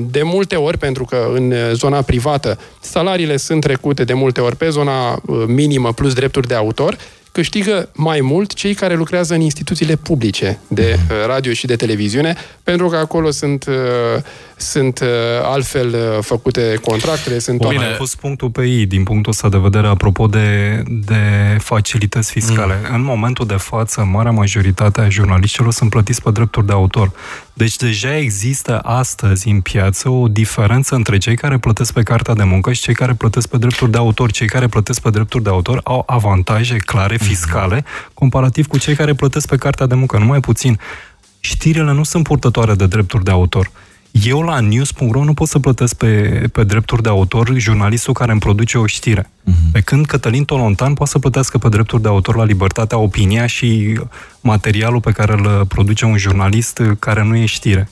de multe ori, pentru că în zona privată salariile sunt trecute de multe ori pe zona uh, minimă plus drepturi de autor, câștigă mai mult cei care lucrează în instituțiile publice de mhm. uh, radio și de televiziune, pentru că acolo sunt, uh, sunt uh, altfel făcute contractele. Sunt Bine, toate... a fost punctul pe ei, din punctul ăsta de vedere, apropo de, de facilități fiscale. Mm. În momentul de față, marea majoritate a jurnaliștilor sunt plătiți pe drepturi de autor. Deci deja există astăzi în piață o diferență între cei care plătesc pe cartea de muncă și cei care plătesc pe drepturi de autor. Cei care plătesc pe drepturi de autor au avantaje clare mhm. fiscale comparativ cu cei care plătesc pe cartea de muncă. Numai puțin. Știrile nu sunt purtătoare de drepturi de autor. Eu la news.ro nu pot să plătesc pe, pe drepturi de autor jurnalistul care îmi produce o știre. Uh-huh. Pe când Cătălin Tolontan poate să plătească pe drepturi de autor la Libertatea Opinia și materialul pe care îl produce un jurnalist care nu e știre.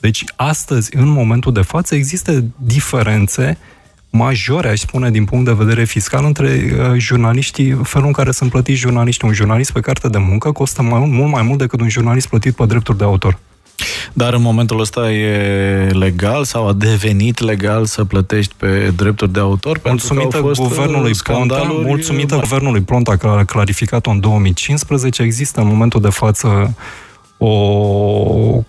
Deci astăzi, în momentul de față, există diferențe majore, aș spune, din punct de vedere fiscal între uh, jurnaliștii, felul în care sunt plătiți jurnaliștii. Un jurnalist pe carte de muncă costă mai, mult mai mult decât un jurnalist plătit pe drepturi de autor. Dar în momentul ăsta e legal sau a devenit legal să plătești pe drepturi de autor? Mulțumită fost uh, guvernului Ponta, mulțumită mari. guvernului Ponta, care a clarificat-o în 2015, există în momentul de față o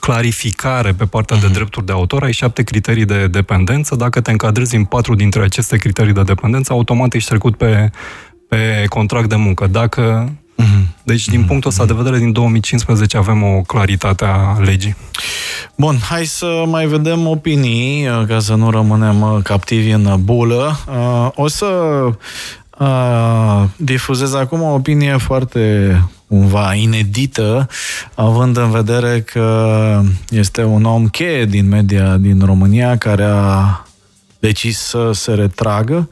clarificare pe partea de mhm. drepturi de autor, ai șapte criterii de dependență. Dacă te încadrezi în patru dintre aceste criterii de dependență, automat ești trecut pe, pe contract de muncă. Dacă Mm-hmm. Deci, din mm-hmm. punctul ăsta de vedere, din 2015 avem o claritate a legii. Bun, hai să mai vedem opinii, uh, ca să nu rămânem uh, captivi în bulă. Uh, o să difuzez acum o opinie foarte cumva inedită, având în vedere că este un om cheie din media din România care a decis să se retragă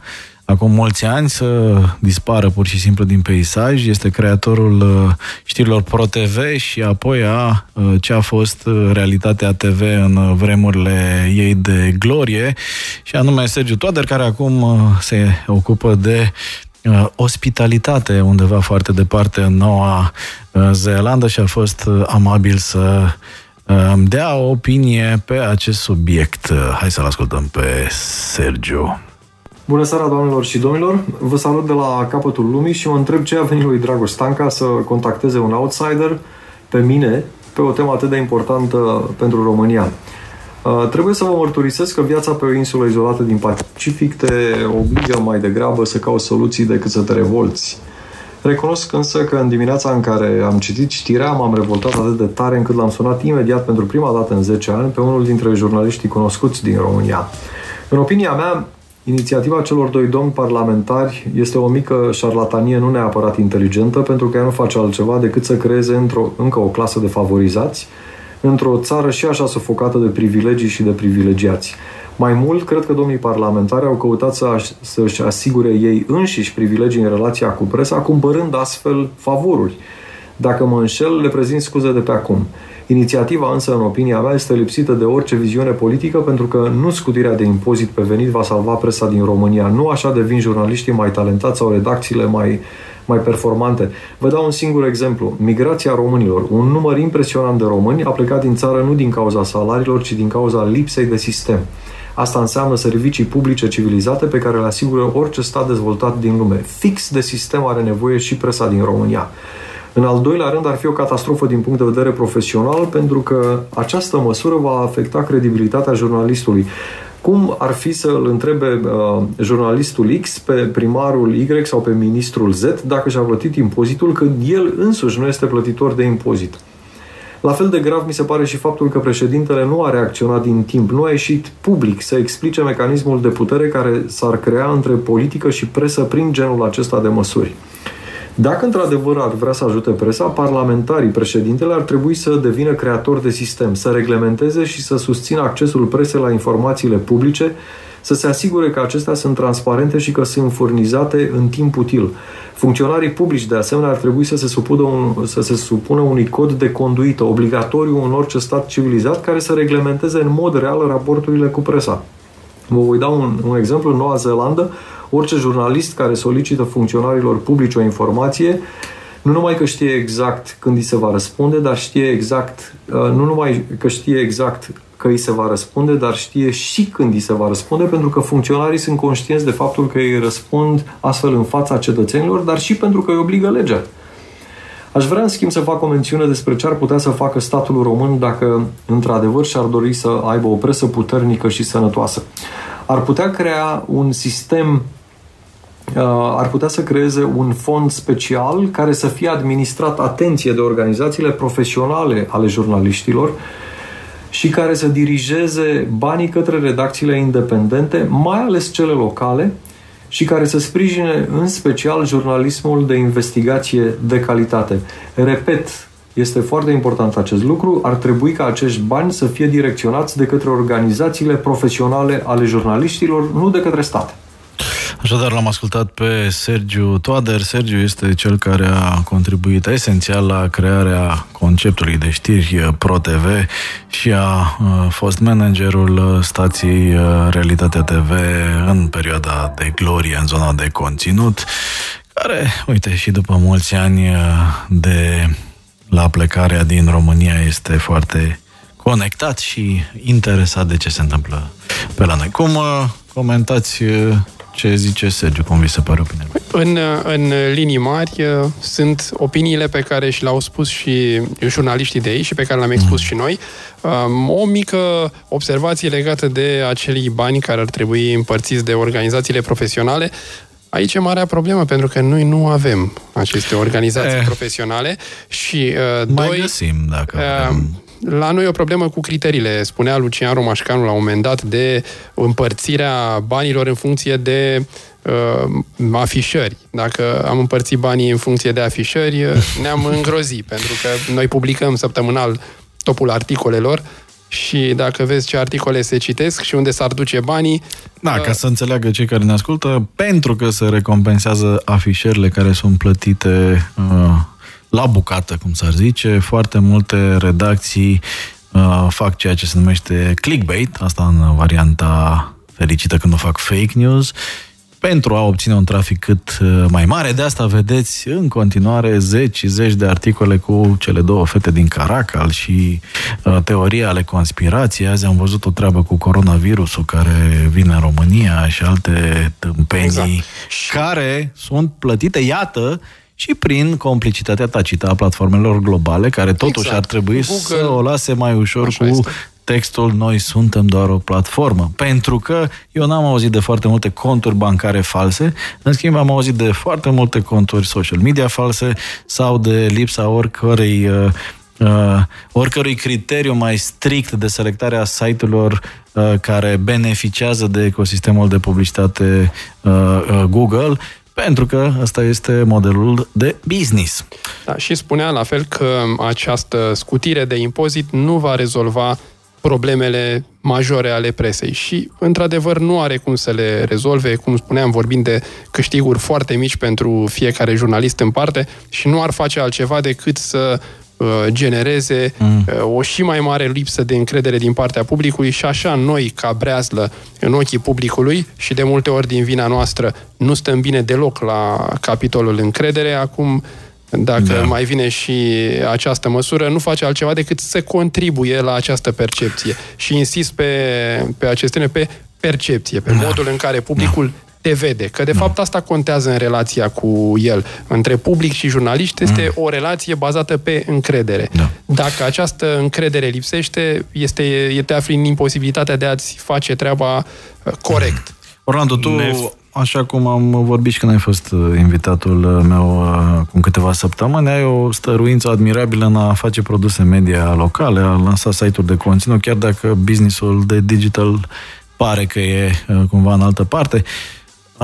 acum mulți ani să dispară pur și simplu din peisaj. Este creatorul uh, știrilor ProTV și apoi a uh, ce a fost uh, realitatea TV în vremurile ei de glorie și anume Sergiu Toader, care acum se ocupă de ospitalitate undeva foarte departe în Noua Zeelandă și a fost amabil să îmi dea o opinie pe acest subiect. Hai să-l ascultăm pe Sergiu. Bună seara, doamnelor și domnilor! Vă salut de la capătul lumii și mă întreb ce a venit lui Dragoș Stanca să contacteze un outsider pe mine pe o temă atât de importantă pentru România. Uh, trebuie să vă mărturisesc că viața pe o insulă izolată din Pacific te obligă mai degrabă să cauți soluții decât să te revolți. Recunosc însă că în dimineața în care am citit știrea, m-am revoltat atât de tare încât l-am sunat imediat pentru prima dată în 10 ani pe unul dintre jurnaliștii cunoscuți din România. În opinia mea, Inițiativa celor doi domni parlamentari este o mică șarlatanie nu neapărat inteligentă, pentru că ea nu face altceva decât să creeze într-o, încă o clasă de favorizați într-o țară și așa sufocată de privilegii și de privilegiați. Mai mult, cred că domnii parlamentari au căutat să, să-și asigure ei înșiși privilegii în relația cu presa, cumpărând astfel favoruri. Dacă mă înșel, le prezint scuze de pe acum. Inițiativa însă, în opinia mea, este lipsită de orice viziune politică pentru că nu scutirea de impozit pe venit va salva presa din România. Nu așa devin jurnaliștii mai talentați sau redacțiile mai, mai performante. Vă dau un singur exemplu. Migrația românilor. Un număr impresionant de români a plecat din țară nu din cauza salariilor, ci din cauza lipsei de sistem. Asta înseamnă servicii publice civilizate pe care le asigură orice stat dezvoltat din lume. Fix de sistem are nevoie și presa din România. În al doilea rând, ar fi o catastrofă din punct de vedere profesional, pentru că această măsură va afecta credibilitatea jurnalistului. Cum ar fi să îl întrebe uh, jurnalistul X pe primarul Y sau pe ministrul Z dacă și-a plătit impozitul când el însuși nu este plătitor de impozit? La fel de grav mi se pare și faptul că președintele nu a reacționat din timp, nu a ieșit public să explice mecanismul de putere care s-ar crea între politică și presă prin genul acesta de măsuri. Dacă într-adevăr ar vrea să ajute presa, parlamentarii, președintele ar trebui să devină creator de sistem, să reglementeze și să susțină accesul presei la informațiile publice, să se asigure că acestea sunt transparente și că sunt furnizate în timp util. Funcționarii publici, de asemenea, ar trebui să se, supună un, să se supună unui cod de conduită obligatoriu în orice stat civilizat care să reglementeze în mod real raporturile cu presa. Vă voi da un, un exemplu. În Noua Zeelandă, orice jurnalist care solicită funcționarilor publici o informație, nu numai că știe exact când îi se va răspunde, dar știe exact, uh, nu numai că știe exact că îi se va răspunde, dar știe și când îi se va răspunde, pentru că funcționarii sunt conștienți de faptul că îi răspund astfel în fața cetățenilor, dar și pentru că îi obligă legea. Aș vrea, în schimb, să fac o mențiune despre ce ar putea să facă statul român dacă, într-adevăr, și-ar dori să aibă o presă puternică și sănătoasă. Ar putea crea un sistem uh, ar putea să creeze un fond special care să fie administrat, atenție, de organizațiile profesionale ale jurnaliștilor și care să dirigeze banii către redacțiile independente, mai ales cele locale, și care să sprijine în special jurnalismul de investigație de calitate. Repet, este foarte important acest lucru. Ar trebui ca acești bani să fie direcționați de către organizațiile profesionale ale jurnaliștilor, nu de către stat. Așadar, l-am ascultat pe Sergiu Toader. Sergiu este cel care a contribuit esențial la crearea conceptului de știri Pro-TV și a fost managerul stației Realitatea TV în perioada de glorie în zona de conținut, care, uite, și după mulți ani de la plecarea din România este foarte conectat și interesat de ce se întâmplă pe la noi. Cum comentați ce zice Sergiu? Cum vi se pare opinia? În, în linii mari sunt opiniile pe care și le-au spus și jurnaliștii de aici și pe care le-am expus mm. și noi. Um, o mică observație legată de acelii bani care ar trebui împărțiți de organizațiile profesionale. Aici e marea problemă, pentru că noi nu avem aceste organizații eh, profesionale și uh, mai doi, găsim, dacă uh, la noi e o problemă cu criteriile. Spunea Lucian Romașcanu la un moment dat de împărțirea banilor în funcție de uh, afișări. Dacă am împărțit banii în funcție de afișări, ne-am îngrozit, pentru că noi publicăm săptămânal topul articolelor și dacă vezi ce articole se citesc și unde s-ar duce banii... Da, uh, ca să înțeleagă cei care ne ascultă, pentru că se recompensează afișările care sunt plătite uh, la bucată, cum s-ar zice. Foarte multe redacții uh, fac ceea ce se numește clickbait, asta în varianta fericită când o fac fake news, pentru a obține un trafic cât uh, mai mare. De asta vedeți în continuare zeci și zeci de articole cu cele două fete din Caracal și uh, teoria ale conspirației. Azi am văzut o treabă cu coronavirusul care vine în România și alte tâmpenii exact. care sunt plătite, iată, și prin complicitatea tacită a platformelor globale, care totuși exact. ar trebui Google. să o lase mai ușor Așa cu este. textul Noi suntem doar o platformă. Pentru că eu n-am auzit de foarte multe conturi bancare false, în schimb am auzit de foarte multe conturi social media false sau de lipsa oricărei uh, uh, oricărui criteriu mai strict de selectare a site-urilor uh, care beneficiază de ecosistemul de publicitate uh, uh, Google, pentru că ăsta este modelul de business. Da, și spunea la fel că această scutire de impozit nu va rezolva problemele majore ale presei și, într-adevăr, nu are cum să le rezolve, cum spuneam, vorbind de câștiguri foarte mici pentru fiecare jurnalist în parte și nu ar face altceva decât să uh, genereze mm. Uh, o și mai mare lipsă de încredere din partea publicului și așa noi, ca breazlă în ochii publicului și de multe ori din vina noastră, nu stăm bine deloc la capitolul încredere. Acum dacă da. mai vine și această măsură, nu face altceva decât să contribuie la această percepție. Și insist pe, pe aceste pe percepție, pe da. modul în care publicul da te vede. Că, de da. fapt, asta contează în relația cu el. Între public și jurnaliști este mm. o relație bazată pe încredere. Da. Dacă această încredere lipsește, este, te afli în imposibilitatea de a-ți face treaba uh, corect. Orlando, tu ne Așa cum am vorbit și când ai fost uh, invitatul uh, meu uh, acum câteva săptămâni, ai o stăruință admirabilă în a face produse media locale, a lansa site-uri de conținut, chiar dacă businessul de digital pare că e cumva în altă parte.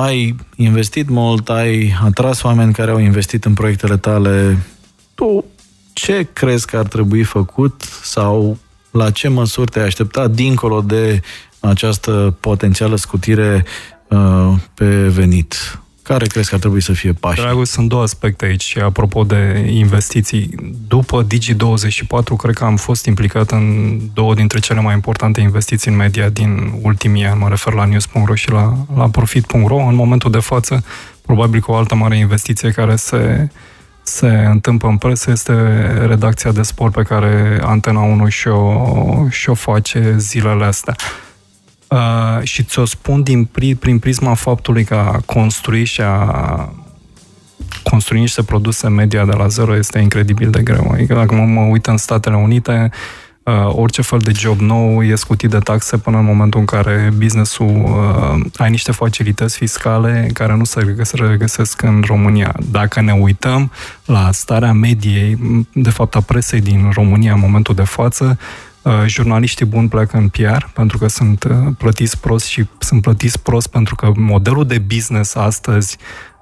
Ai investit mult, ai atras oameni care au investit în proiectele tale. Tu ce crezi că ar trebui făcut sau la ce măsuri te-ai aștepta dincolo de această potențială scutire Uh, pe venit. Care crezi că ar trebui să fie pașii? Dragul, sunt două aspecte aici. Apropo de investiții, după Digi24, cred că am fost implicat în două dintre cele mai importante investiții în media din ultimii ani. Mă refer la news.ro și la, la profit.ro. În momentul de față, probabil că o altă mare investiție care se, se întâmplă în presă este redacția de sport pe care Antena 1 și-o, și-o face zilele astea. Uh, și ți-o spun din, prin prisma faptului că a construi și a construi niște produse media de la zero este incredibil de greu. Adică dacă mă, mă uit în Statele Unite, uh, orice fel de job nou e scutit de taxe până în momentul în care businessul uh, ai niște facilități fiscale care nu se regăsesc în România. Dacă ne uităm la starea mediei, de fapt a presei din România în momentul de față, Uh, jurnaliștii buni pleacă în PR pentru că sunt uh, plătiți prost și sunt plătiți prost pentru că modelul de business astăzi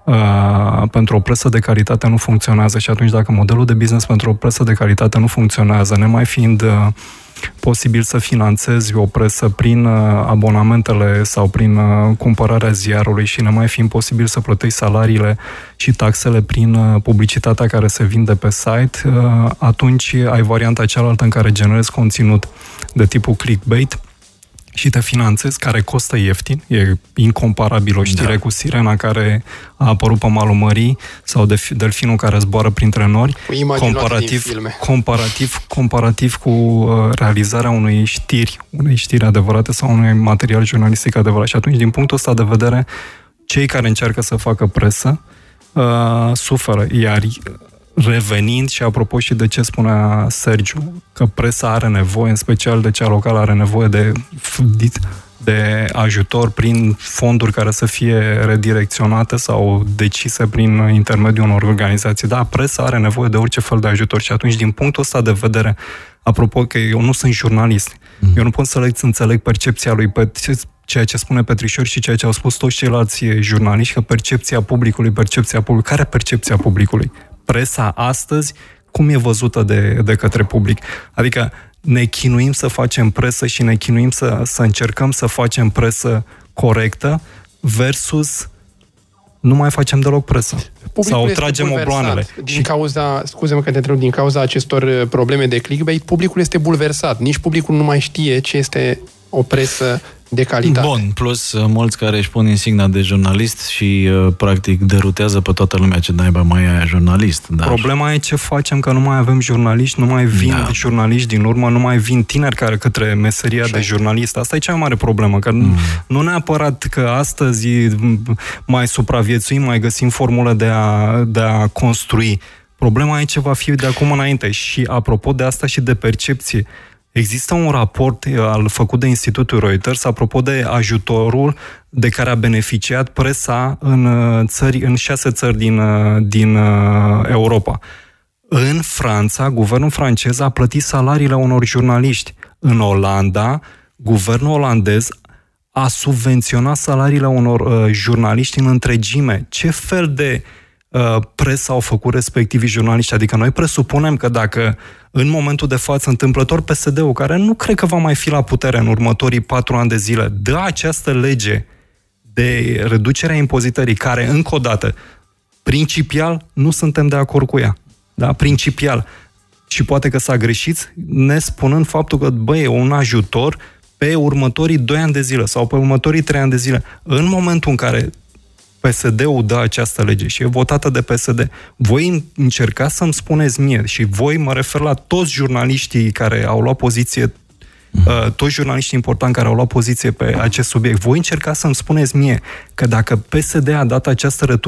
uh, pentru o presă de calitate nu funcționează și atunci dacă modelul de business pentru o presă de calitate nu funcționează, nemai fiind uh, posibil să finanțezi o presă prin uh, abonamentele sau prin uh, cumpărarea ziarului și ne mai fiind posibil să plătești salariile și taxele prin uh, publicitatea care se vinde pe site, atunci ai varianta cealaltă în care generezi conținut de tipul clickbait, și te finanțezi, care costă ieftin, e incomparabil o știre da. cu sirena care a apărut pe malul mării sau de delfinul care zboară printre nori, comparativ, comparativ, comparativ cu uh, realizarea unei știri, unei știri adevărate sau unui material jurnalistic adevărat. Și atunci, din punctul ăsta de vedere, cei care încearcă să facă presă uh, suferă, iar revenind și apropo și de ce spunea Sergiu, că presa are nevoie, în special de cea locală, are nevoie de, de ajutor prin fonduri care să fie redirecționate sau decise prin intermediul unor organizații. Da, presa are nevoie de orice fel de ajutor și atunci, din punctul ăsta de vedere, apropo că eu nu sunt jurnalist, mm. eu nu pot să înțeleg percepția lui pe ceea ce spune Petrișor și ceea ce au spus toți ceilalți jurnaliști, că percepția publicului, percepția publicului, care percepția publicului? Presa astăzi, cum e văzută de, de către public. Adică ne chinuim să facem presă și ne chinuim să, să încercăm să facem presă corectă versus nu mai facem deloc presă. Publicul sau tragem obloanele. Din și... cauza, scuze-mă că te întreb, din cauza acestor uh, probleme de clickbait, publicul este bulversat. Nici publicul nu mai știe ce este o presă de calitate. Bun, plus uh, mulți care își pun insigna de jurnalist și uh, practic derutează pe toată lumea ce naiba mai e jurnalist. Dar... Problema e ce facem, că nu mai avem jurnaliști, nu mai vin da. jurnaliști din urmă, nu mai vin tineri care către meseria Așa. de jurnalist. Asta e cea mai mare problemă, că mm. nu neapărat că astăzi mai supraviețuim, mai găsim formulă de a, de a construi. Problema e ce va fi de acum înainte. Și apropo de asta și de percepție, Există un raport uh, al făcut de Institutul Reuters apropo de ajutorul de care a beneficiat presa în uh, țări, în șase țări din, uh, din Europa. În Franța, guvernul francez a plătit salariile unor jurnaliști. În Olanda, guvernul olandez a subvenționat salariile unor uh, jurnaliști în întregime. Ce fel de uh, presă au făcut respectivii jurnaliști? Adică noi presupunem că dacă în momentul de față întâmplător PSD-ul, care nu cred că va mai fi la putere în următorii patru ani de zile, dă această lege de reducere a impozitării, care, încă o dată, principial nu suntem de acord cu ea. Da? Principial. Și poate că s-a greșit, ne spunând faptul că, băi, e un ajutor pe următorii 2 ani de zile sau pe următorii 3 ani de zile. În momentul în care PSD-ul dă această lege și e votată de PSD, voi încerca să-mi spuneți mie și voi mă refer la toți jurnaliștii care au luat poziție Uh, toți jurnaliștii importanti care au luat poziție pe acest subiect, voi încerca să-mi spuneți mie că dacă PSD a dat această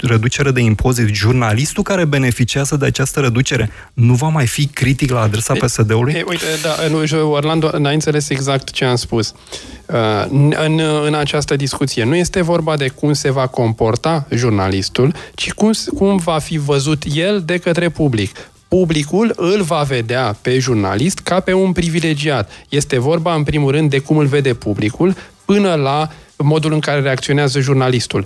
reducere de impozit, jurnalistul care beneficiază de această reducere nu va mai fi critic la adresa PSD-ului? E, uite, da, nu, Orlando, n-ai înțeles exact ce am spus. Uh, în, în această discuție nu este vorba de cum se va comporta jurnalistul, ci cum, cum va fi văzut el de către public publicul îl va vedea pe jurnalist ca pe un privilegiat. Este vorba, în primul rând, de cum îl vede publicul până la modul în care reacționează jurnalistul.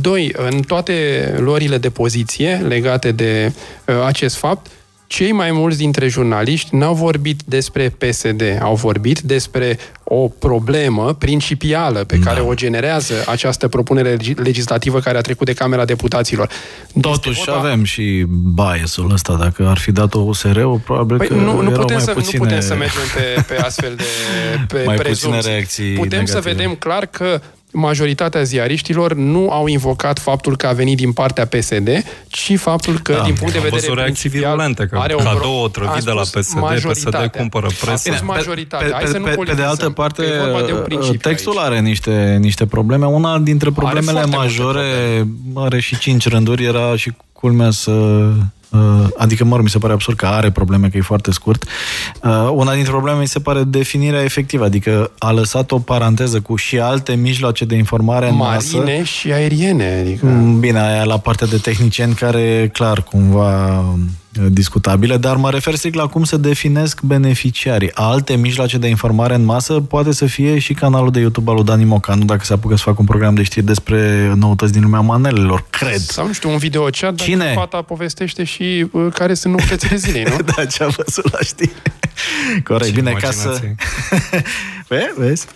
Doi, în toate lorile de poziție legate de uh, acest fapt, cei mai mulți dintre jurnaliști n-au vorbit despre PSD, au vorbit despre o problemă principială pe da. care o generează această propunere legislativă care a trecut de Camera Deputaților. Totuși vorba... avem și biasul ăsta. Dacă ar fi dat-o USR-ul, probabil păi că nu, nu putem mai să, puține... Nu putem să mergem pe, pe astfel de pe mai puține reacții Putem negative. să vedem clar că majoritatea ziariștilor nu au invocat faptul că a venit din partea PSD, ci faptul că, da, din punct de vedere o reacții virulente, că are ca două otrăvit de la PSD, PSD cumpără presă. A spus majoritatea. Hai pe, să nu pe, pe de altă parte, de textul aici. are niște, niște probleme. Una dintre problemele majore, are și cinci rânduri, era și culmea să Uh, adică, mă rog, mi se pare absurd că are probleme, că e foarte scurt. Uh, una dintre probleme mi se pare definirea efectivă, adică a lăsat o paranteză cu și alte mijloace de informare în masă. Marine și aeriene. Adică... Mm, bine, aia la partea de tehnicieni care, clar, cumva discutabile, dar mă refer strict la cum se definesc beneficiarii. Alte mijloace de informare în masă poate să fie și canalul de YouTube al lui Dani Mocanu, dacă se apucă să facă un program de știri despre noutăți din lumea manelelor, cred. Sau, nu știu, un video chat, Cine? fata povestește și uh, care sunt noutățile zilei, nu? da, ce a văzut la știri. Corect, Ce bine, ca să... Păi, vezi?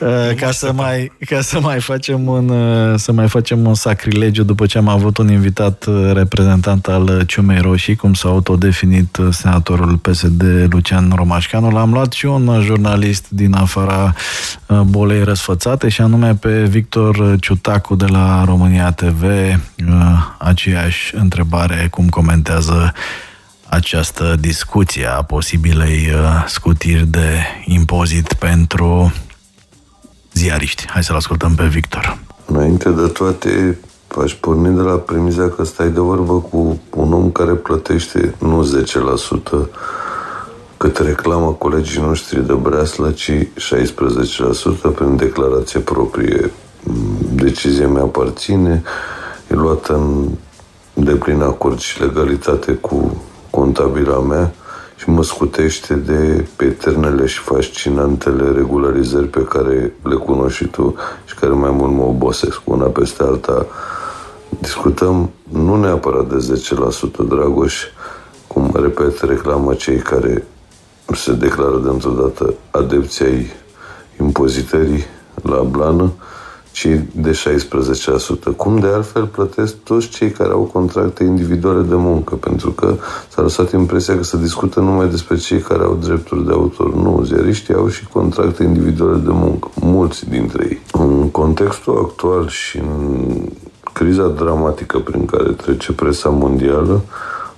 Uh, ca, să mai, ca să mai facem un uh, să mai facem un sacrilegiu după ce am avut un invitat uh, reprezentant al Ciumei Roșii, cum s-a autodefinit senatorul PSD Lucian Romașcanu, l-am luat și un jurnalist din afara bolei răsfățate și anume pe Victor Ciutacu de la România TV, aceeași întrebare cum comentează această discuție a posibilei uh, scutiri de impozit pentru ziariști. Hai să-l ascultăm pe Victor. Înainte de toate, aș porni de la premiza că stai de vorbă cu un om care plătește nu 10% cât reclamă colegii noștri de breaslă, ci 16% prin declarație proprie. Decizia mea aparține, e luată în deplin acord și legalitate cu contabila mea și mă scutește de eternele și fascinantele regularizări pe care le cunoști și tu și care mai mult mă obosesc una peste alta. Discutăm nu neapărat de 10%, Dragoș, cum, repet, reclamă cei care se declară de într-o dată adepții ai impozitării la blană, ci de 16%. Cum de altfel plătesc toți cei care au contracte individuale de muncă, pentru că s-a lăsat impresia că se discută numai despre cei care au drepturi de autor. Nu, ziariștii au și contracte individuale de muncă, mulți dintre ei. În contextul actual și în criza dramatică prin care trece presa mondială,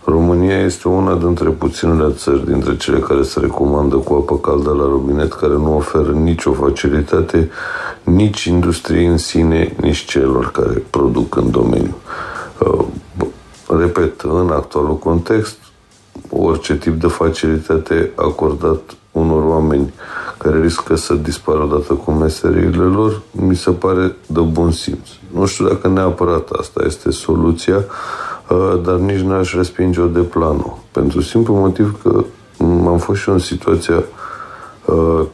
România este una dintre puținele țări dintre cele care se recomandă cu apă caldă la robinet, care nu oferă nicio facilitate nici industriei în sine, nici celor care produc în domeniu. Uh, repet, în actualul context, orice tip de facilitate acordat unor oameni care riscă să dispară odată cu meseriile lor, mi se pare de bun simț. Nu știu dacă neapărat asta este soluția, Uh, dar nici n-aș respinge-o de planul. Pentru simplu motiv că am fost și eu în situația Uh,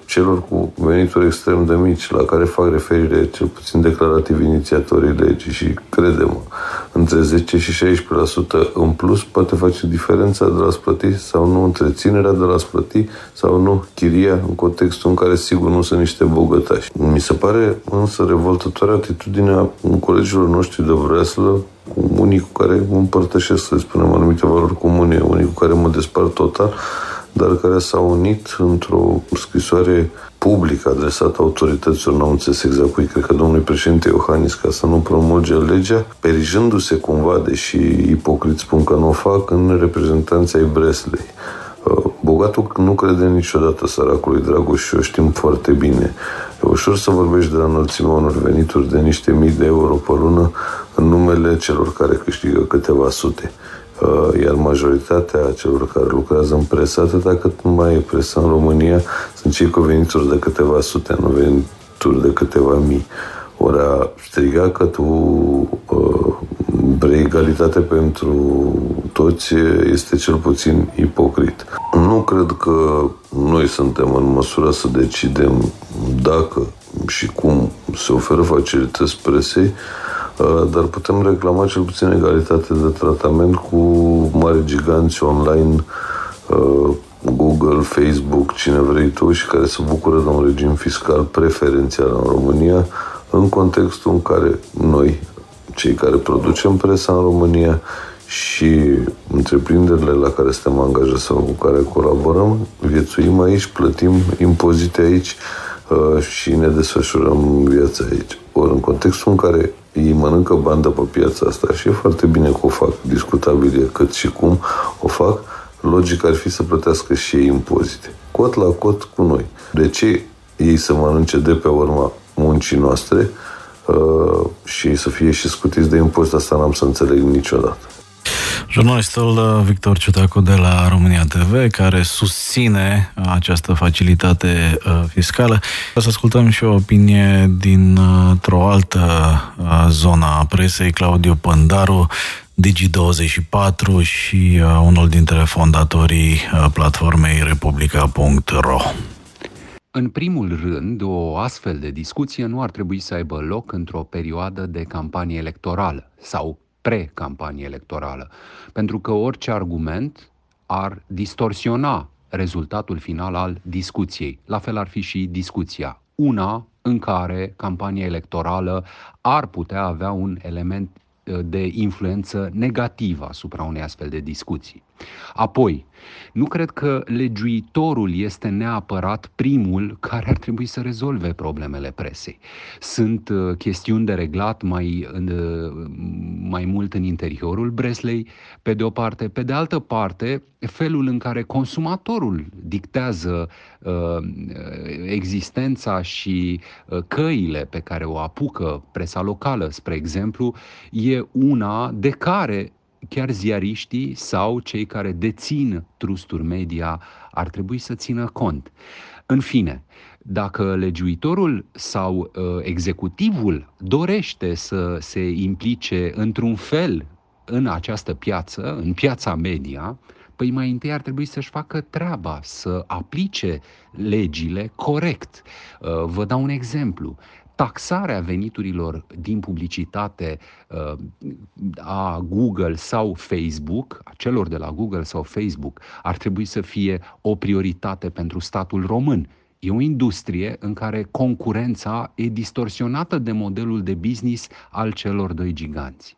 celor cu venituri extrem de mici, la care fac referire cel puțin declarativ inițiatorii legii și credem între 10 și 16% în plus poate face diferența de la plăti sau nu, întreținerea de la plăti sau nu, chiria în contextul în care sigur nu sunt niște bogătași. Mi se pare însă revoltătoare atitudinea colegilor noștri de vreslă unii cu care împărtășesc, să spunem, anumite valori comune, unii cu care mă despart total, dar care s-au unit într-o scrisoare publică adresată autorităților, nu am înțeles exact cui, cred că domnului președinte Iohannis, ca să nu promulge legea, perijându-se cumva, deși ipocrit spun că nu o fac, în reprezentanța ai Breslei. Uh, bogatul nu crede niciodată săracului Dragoș și o știm foarte bine. E ușor să vorbești de la înălțimea unor venituri de niște mii de euro pe lună în numele celor care câștigă câteva sute. Uh, iar majoritatea celor care lucrează în presă, atâta cât nu mai e presă în România, sunt cei cu venituri de câteva sute, nu venituri de câteva mii. Ori a striga că tu uh, vrei egalitate pentru toți este cel puțin ipocrit. Nu cred că noi suntem în măsură să decidem dacă și cum se oferă facilități presei, Uh, dar putem reclama cel puțin egalitate de tratament cu mari giganți online, uh, Google, Facebook, cine vrei tu și care se bucură de un regim fiscal preferențial în România, în contextul în care noi, cei care producem presa în România și întreprinderile la care suntem angajați sau cu care colaborăm, viețuim aici, plătim impozite aici uh, și ne desfășurăm viața aici. Ori în contextul în care ei mănâncă bandă pe piața asta și e foarte bine că o fac, discutabil e cât și cum o fac, logic ar fi să plătească și ei impozite. Cot la cot cu noi. De ce ei să mănânce de pe urma muncii noastre uh, și să fie și scutiți de impozit, asta n-am să înțeleg niciodată. Jurnalistul uh, Victor Ciutacu de la România TV, care susține uh, această facilitate uh, fiscală. O să ascultăm și o opinie dintr-o altă zonă a presei, Claudiu Păndaru, Digi24 și unul dintre fondatorii platformei Republica.ro. În primul rând, o astfel de discuție nu ar trebui să aibă loc într-o perioadă de campanie electorală sau pre-campanie electorală, pentru că orice argument ar distorsiona rezultatul final al discuției. La fel ar fi și discuția. Una în care campania electorală ar putea avea un element de influență negativă asupra unei astfel de discuții. Apoi, nu cred că legiuitorul este neapărat primul care ar trebui să rezolve problemele presei. Sunt uh, chestiuni de reglat mai, uh, mai mult în interiorul Breslei, pe de o parte. Pe de altă parte, felul în care consumatorul dictează uh, existența și uh, căile pe care o apucă presa locală, spre exemplu, e una de care chiar ziariștii sau cei care dețin trusturi media ar trebui să țină cont. În fine, dacă legiuitorul sau uh, executivul dorește să se implice într-un fel în această piață, în piața media, păi mai întâi ar trebui să-și facă treaba, să aplice legile corect. Uh, vă dau un exemplu taxarea veniturilor din publicitate uh, a Google sau Facebook, a celor de la Google sau Facebook, ar trebui să fie o prioritate pentru statul român. E o industrie în care concurența e distorsionată de modelul de business al celor doi giganți.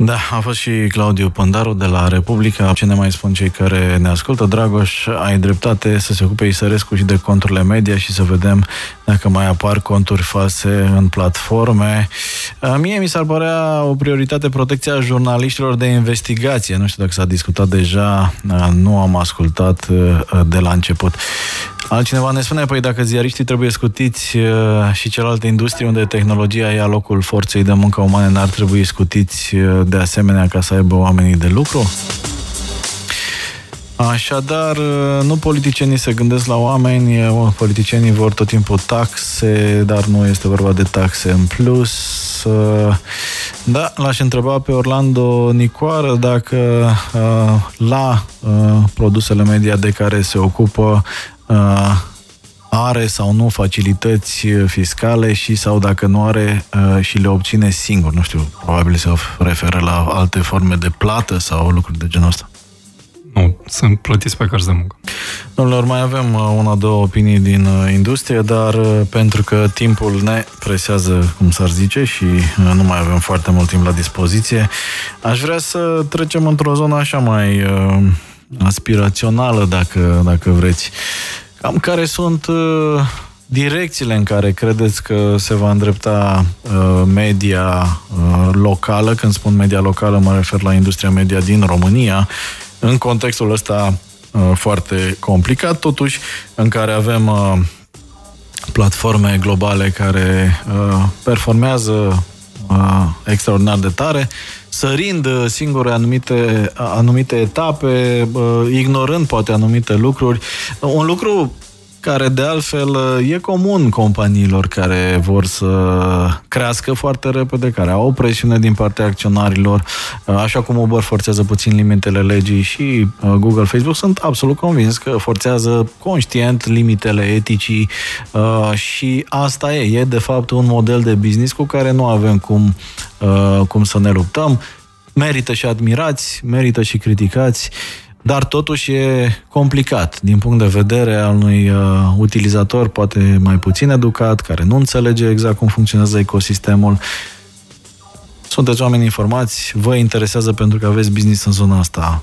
Da, a fost și Claudiu Păndaru de la Republica. Ce ne mai spun cei care ne ascultă? Dragoș, ai dreptate să se ocupe Isărescu și de conturile media și să vedem dacă mai apar conturi false în platforme. Mie mi s-ar părea o prioritate protecția jurnaliștilor de investigație. Nu știu dacă s-a discutat deja, nu am ascultat de la început. Altcineva ne spune, păi dacă ziariștii trebuie scutiți uh, și celelalte industrie unde tehnologia ia locul forței de muncă umane, n-ar trebui scutiți uh, de asemenea ca să aibă oamenii de lucru? Așadar, uh, nu politicienii se gândesc la oameni, politicienii vor tot timpul taxe, dar nu este vorba de taxe în plus. Da, l-aș întreba pe Orlando Nicoară dacă uh, la uh, produsele media de care se ocupă uh, are sau nu facilități fiscale și sau dacă nu are uh, și le obține singur. Nu știu, probabil se referă la alte forme de plată sau lucruri de genul ăsta. Nu, sunt plătiți pe cărți de muncă. Domnilor, mai avem uh, una, două opinii din uh, industrie, dar uh, pentru că timpul ne presează, cum s-ar zice, și nu mai avem foarte mult timp la dispoziție, aș vrea să trecem într-o zonă așa mai aspirațională, dacă, dacă vreți. Cam care sunt direcțiile în care credeți că se va îndrepta media locală, când spun media locală mă refer la industria media din România, în contextul ăsta uh, foarte complicat, totuși, în care avem uh, platforme globale care uh, performează extraordinar de tare, sărind singure anumite, anumite etape, ignorând poate anumite lucruri. Un lucru care de altfel e comun companiilor care vor să crească foarte repede, care au o presiune din partea acționarilor, așa cum Uber forțează puțin limitele legii și uh, Google, Facebook, sunt absolut convins că forțează conștient limitele eticii uh, și asta e, e de fapt un model de business cu care nu avem cum, uh, cum să ne luptăm. Merită și admirați, merită și criticați, dar totuși e complicat din punct de vedere al unui uh, utilizator poate mai puțin educat, care nu înțelege exact cum funcționează ecosistemul. Sunteți oameni informați, vă interesează pentru că aveți business în zona asta.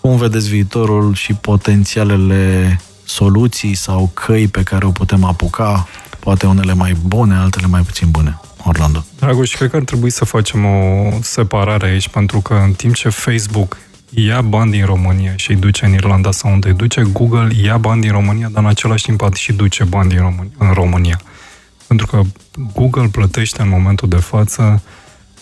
Cum vedeți viitorul și potențialele soluții sau căi pe care o putem apuca, poate unele mai bune, altele mai puțin bune? Orlando. Dragoș, cred că ar trebui să facem o separare aici, pentru că în timp ce Facebook ia bani din România și îi duce în Irlanda sau unde îi duce, Google ia bani din România, dar în același timp și duce bani din România, în România. Pentru că Google plătește în momentul de față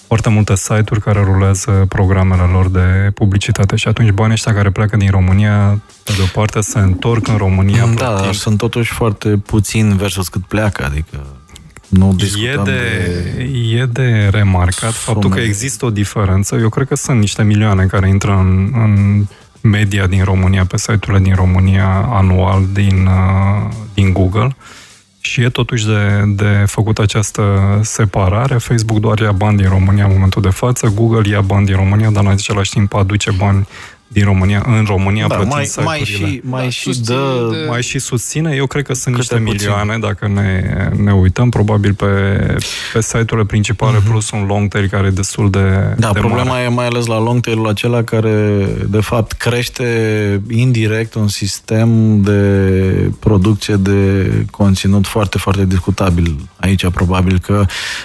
foarte multe site-uri care rulează programele lor de publicitate și atunci banii ăștia care pleacă din România, pe de o parte, se întorc în România. Da, dar sunt totuși foarte puțin versus cât pleacă, adică nu e de, de, e de remarcat sume. faptul că există o diferență. Eu cred că sunt niște milioane care intră în, în media din România, pe site-urile din România anual din, uh, din Google și e totuși de, de făcut această separare. Facebook doar ia bani din România în momentul de față, Google ia bani din România, dar în același timp aduce bani din România, în România da, mai, mai și, mai da, și dă... De... Mai și susține. Eu cred că sunt niște puțin. milioane, dacă ne, ne uităm, probabil pe, pe site-urile principale, uh-huh. plus un long tail care e destul de Da, de problema mare. e mai ales la long tail-ul acela care, de fapt, crește indirect un sistem de producție de conținut foarte, foarte discutabil. Aici, probabil că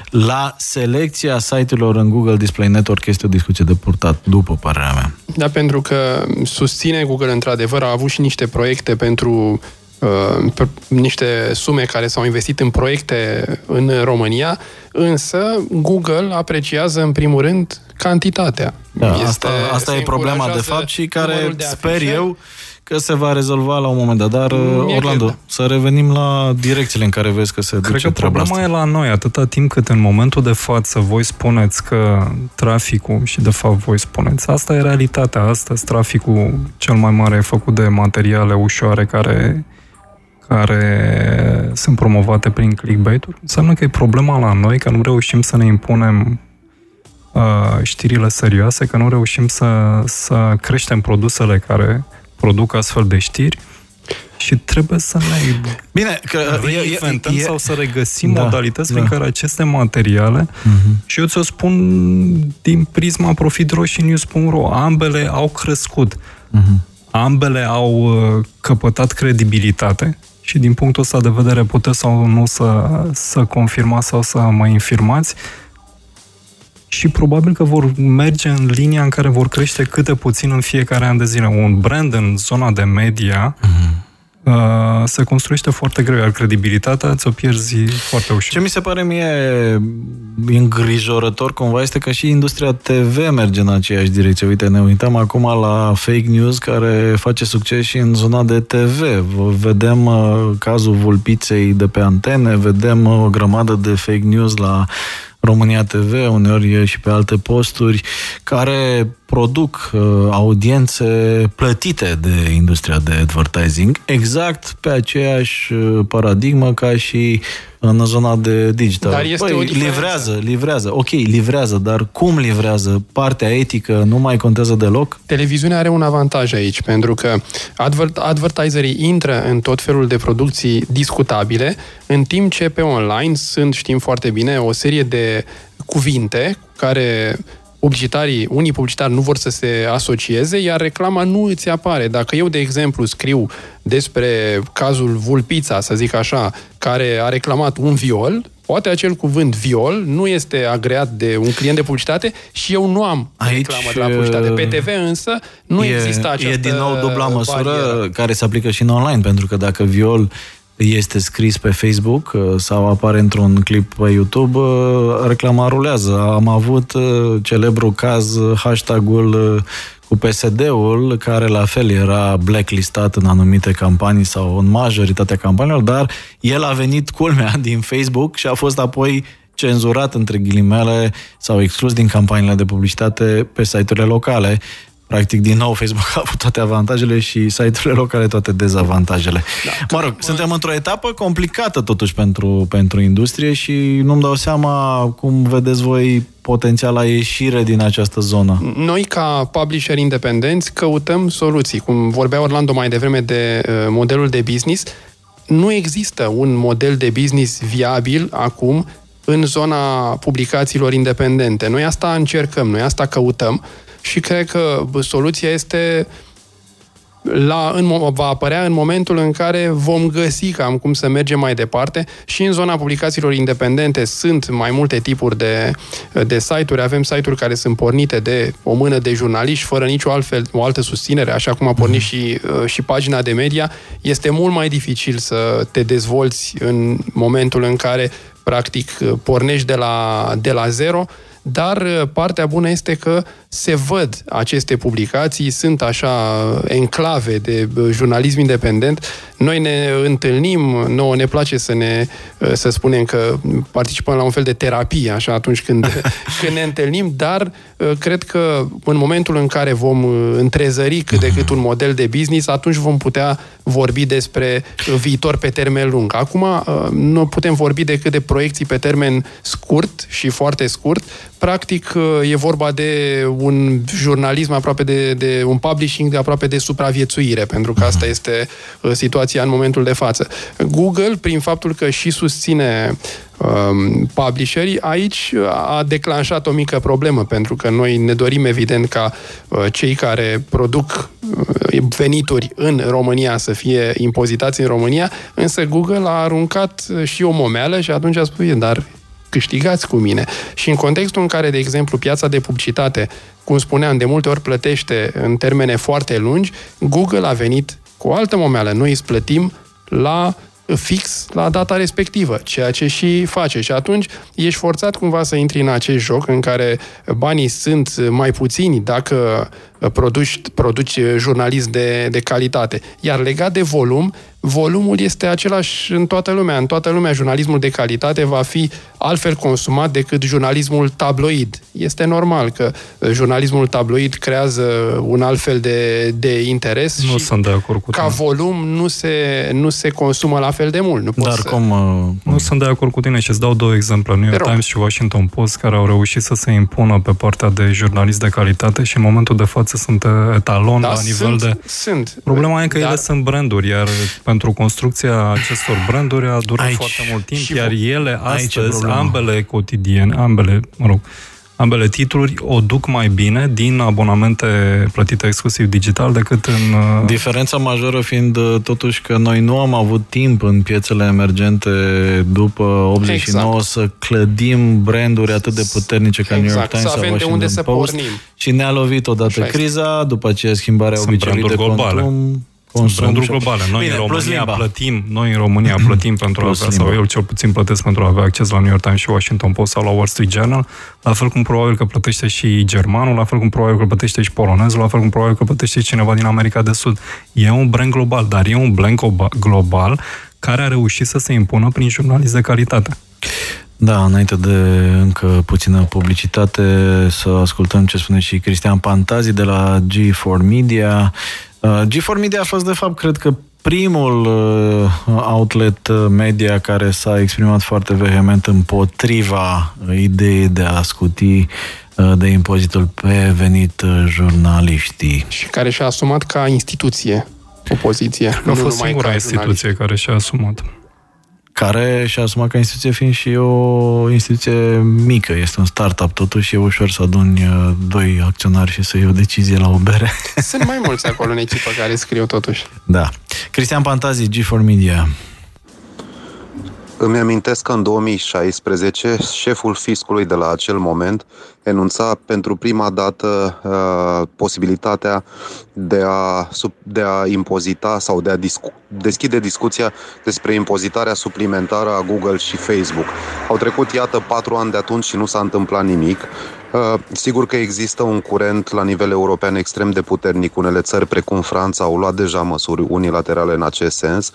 la selecția site-urilor în Google Display Network este o discuție de purtat, după părerea mea. Da, pentru că că susține Google într-adevăr, a avut și niște proiecte pentru uh, niște sume care s-au investit în proiecte în România, însă Google apreciază în primul rând cantitatea. Da, este, asta, asta e problema de fapt și care de sper eu că se va rezolva la un moment dat. Dar, Mie Orlando, cred. să revenim la direcțiile în care vezi că se cred duce că treaba problema asta. e la noi, atâta timp cât în momentul de față voi spuneți că traficul, și de fapt voi spuneți, asta e realitatea, astăzi traficul cel mai mare e făcut de materiale ușoare care care sunt promovate prin clickbait-uri, înseamnă că e problema la noi, că nu reușim să ne impunem uh, știrile serioase, că nu reușim să, să creștem produsele care produc astfel de știri și trebuie să ne Bine, că reinventăm e, e, sau să regăsim da, modalități da. prin care aceste materiale uh-huh. și eu ți-o spun din prisma profitroșinews.ro ambele au crescut. Uh-huh. Ambele au uh, căpătat credibilitate și din punctul ăsta de vedere puteți sau nu să, să confirmați sau să mă infirmați și probabil că vor merge în linia în care vor crește câte puțin în fiecare an de zile. Un brand în zona de media mm-hmm. uh, se construiește foarte greu, iar credibilitatea ți-o pierzi foarte ușor. Ce mi se pare mie îngrijorător cumva este că și industria TV merge în aceeași direcție. Uite, ne uităm acum la fake news care face succes și în zona de TV. Vedem uh, cazul vulpiței de pe antene, vedem uh, o grămadă de fake news la România TV, uneori și pe alte posturi, care produc uh, audiențe plătite de industria de advertising, exact pe aceeași uh, paradigmă ca și în zona de digital. Dar este Păi, o diferență. livrează, livrează. Ok, livrează, dar cum livrează? Partea etică nu mai contează deloc? Televiziunea are un avantaj aici, pentru că advert, advertiserii intră în tot felul de producții discutabile, în timp ce pe online sunt, știm foarte bine, o serie de cuvinte care publicitarii, unii publicitari nu vor să se asocieze, iar reclama nu îți apare. Dacă eu, de exemplu, scriu despre cazul Vulpița, să zic așa, care a reclamat un viol, poate acel cuvânt viol nu este agreat de un client de publicitate și eu nu am Aici, reclamă de la publicitate. Pe TV însă nu e, există această E din nou dubla măsură barieră. care se aplică și în online, pentru că dacă viol este scris pe Facebook uh, sau apare într-un clip pe YouTube, uh, reclama rulează. Am avut uh, celebru caz, uh, hashtagul uh, cu PSD-ul, care la fel era blacklistat în anumite campanii sau în majoritatea campaniilor, dar el a venit culmea din Facebook și a fost apoi cenzurat între ghilimele sau exclus din campaniile de publicitate pe site-urile locale. Practic, din nou, Facebook a avut toate avantajele și site-urile locale toate dezavantajele. Da, mă rog, suntem într-o etapă complicată totuși pentru, pentru industrie și nu-mi dau seama cum vedeți voi potențiala ieșire din această zonă. Noi, ca publisher independenți, căutăm soluții. Cum vorbea Orlando mai devreme de uh, modelul de business, nu există un model de business viabil acum în zona publicațiilor independente. Noi asta încercăm, noi asta căutăm și cred că bă, soluția este la, în, mo- va apărea în momentul în care vom găsi cam cum să mergem mai departe și în zona publicațiilor independente sunt mai multe tipuri de, de site-uri. Avem site-uri care sunt pornite de o mână de jurnaliști fără nicio altfel, o altă susținere, așa cum a pornit și, uh, și pagina de media. Este mult mai dificil să te dezvolți în momentul în care practic pornești de la, de la zero dar uh, partea bună este că se văd aceste publicații, sunt așa enclave de uh, jurnalism independent. Noi ne întâlnim, nouă ne place să ne uh, să spunem că participăm la un fel de terapie, așa, atunci când, când ne întâlnim, dar cred că în momentul în care vom întrezări cât de cât un model de business, atunci vom putea vorbi despre viitor pe termen lung. Acum nu putem vorbi decât de proiecții pe termen scurt și foarte scurt, practic e vorba de un jurnalism aproape de, de un publishing de aproape de supraviețuire, pentru că asta este situația în momentul de față. Google, prin faptul că și susține um, publisherii, aici a declanșat o mică problemă, pentru că noi ne dorim evident ca uh, cei care produc uh, venituri în România să fie impozitați în România, însă Google a aruncat și o momeală și atunci a spus, dar câștigați cu mine. Și în contextul în care, de exemplu, piața de publicitate, cum spuneam, de multe ori plătește în termene foarte lungi, Google a venit cu o altă momeală. Noi îți plătim la fix la data respectivă, ceea ce și face. Și atunci ești forțat cumva să intri în acest joc în care banii sunt mai puțini dacă produci, produci jurnalist de, de calitate. Iar legat de volum, volumul este același în toată lumea. În toată lumea jurnalismul de calitate va fi altfel consumat decât jurnalismul tabloid. Este normal că jurnalismul tabloid creează un alt fel de, de interes Nu și sunt de acord cu ca tine. volum nu se, nu se consumă la fel de mult. Nu poți Dar să... cum... uh, Nu sunt de acord cu tine și îți dau două exemple. New York rog. Times și Washington Post care au reușit să se impună pe partea de jurnalist de calitate și în momentul de față sunt etalon da, la nivel sunt, de... Sunt. Problema e că Dar- ele sunt branduri, iar pentru construcția acestor branduri a durat Aici- foarte mult timp, și iar ele aici e astăzi, problema. ambele cotidiene, ambele, mă rog, ambele titluri o duc mai bine din abonamente plătite exclusiv digital decât în... uh, Diferența majoră fiind uh, totuși că noi nu am avut timp în piețele emergente după 89 Exact. să clădim branduri atât de puternice ca New York Exact, Times să sau avem de Washington unde să Post pornim. și ne-a lovit odată Așa este. criza, după aceea schimbarea Sunt obiceiului de branduri globale. consum, Sunt consum branduri și- globale. Noi Bine, în plus România limba. plătim, noi în România plătim pentru a Plus avea, sau limba. eu cel puțin plătesc pentru a avea acces la New York Times și Washington Post sau la Wall Street Journal, la fel cum probabil că plătește și germanul, la fel cum probabil că plătește și polonezul, la fel cum probabil că plătește și cineva din America de Sud. E un brand global, dar e un brand globa- global care a reușit să se impună prin jurnalist de calitate. Da, înainte de încă puțină publicitate, să ascultăm ce spune și Cristian Pantazi de la G4 Media. Uh, G4 Media a fost, de fapt, cred că primul uh, outlet media care s-a exprimat foarte vehement împotriva ideii de a scuti uh, de impozitul pe venit jurnaliștii. Și care și-a asumat ca instituție o poziție. A fost singura instituție care și-a asumat care și-a asumat ca instituție fiind și o instituție mică, este un startup totuși, e ușor să aduni uh, doi acționari și să iei o decizie la o bere. Sunt mai mulți acolo în echipă care scriu totuși. Da. Cristian Pantazi, G4 Media. Îmi amintesc că în 2016 șeful fiscului de la acel moment enunța pentru prima dată uh, posibilitatea de a, sub, de a impozita sau de a discu- deschide discuția despre impozitarea suplimentară a Google și Facebook. Au trecut, iată, patru ani de atunci și nu s-a întâmplat nimic. Uh, sigur că există un curent la nivel european extrem de puternic. Unele țări, precum Franța, au luat deja măsuri unilaterale în acest sens.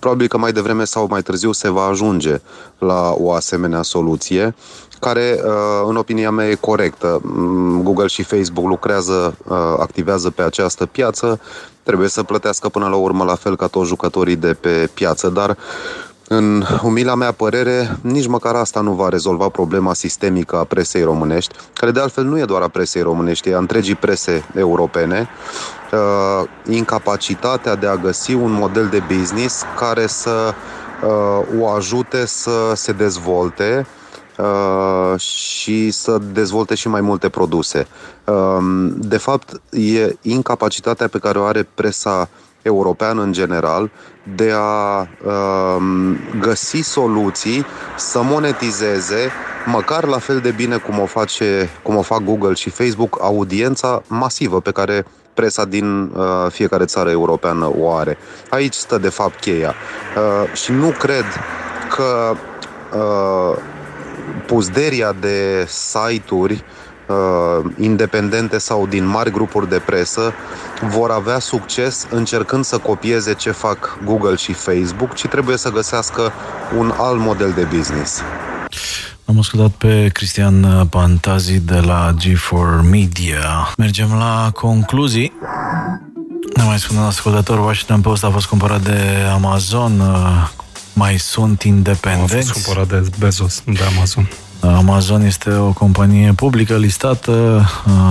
Probabil că mai devreme sau mai târziu se va ajunge la o asemenea soluție care, uh, în opinia mea, e corectă. Mm, Google și Facebook lucrează, uh, activează pe această piață, trebuie să plătească până la urmă la fel ca toți jucătorii de pe piață, dar în umila mea părere, nici măcar asta nu va rezolva problema sistemică a presei românești, care de altfel nu e doar a presei românești, e a întregii prese europene, uh, incapacitatea de a găsi un model de business care să o ajute să se dezvolte, Uh, și să dezvolte și mai multe produse. Uh, de fapt, e incapacitatea pe care o are presa europeană în general de a uh, găsi soluții să monetizeze măcar la fel de bine cum o, face, cum o fac Google și Facebook audiența masivă pe care presa din uh, fiecare țară europeană o are. Aici stă de fapt cheia. Uh, și nu cred că uh, puzderia de site-uri uh, independente sau din mari grupuri de presă vor avea succes încercând să copieze ce fac Google și Facebook, ci trebuie să găsească un alt model de business. Am ascultat pe Cristian Pantazi de la G4 Media. Mergem la concluzii. Ne mai spune un ascultător, Washington Post a fost cumpărat de Amazon mai sunt independenți. A fost cumpărat de Bezos, de Amazon. Amazon este o companie publică listată.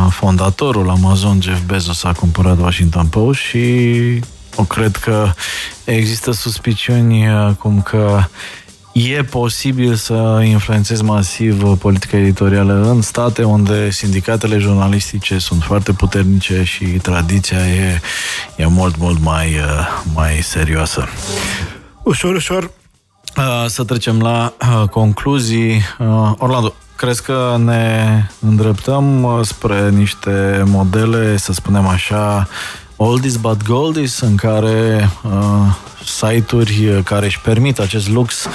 Fondatorul Amazon, Jeff Bezos, a cumpărat Washington Post și o cred că există suspiciuni cum că e posibil să influențezi masiv politica editorială în state unde sindicatele jurnalistice sunt foarte puternice și tradiția e, e mult, mult mai, mai serioasă. Ușor, ușor uh, să trecem la uh, concluzii. Uh, Orlando, crezi că ne îndreptăm spre niște modele, să spunem așa, oldies but goldies, în care uh, site-uri care își permit acest lux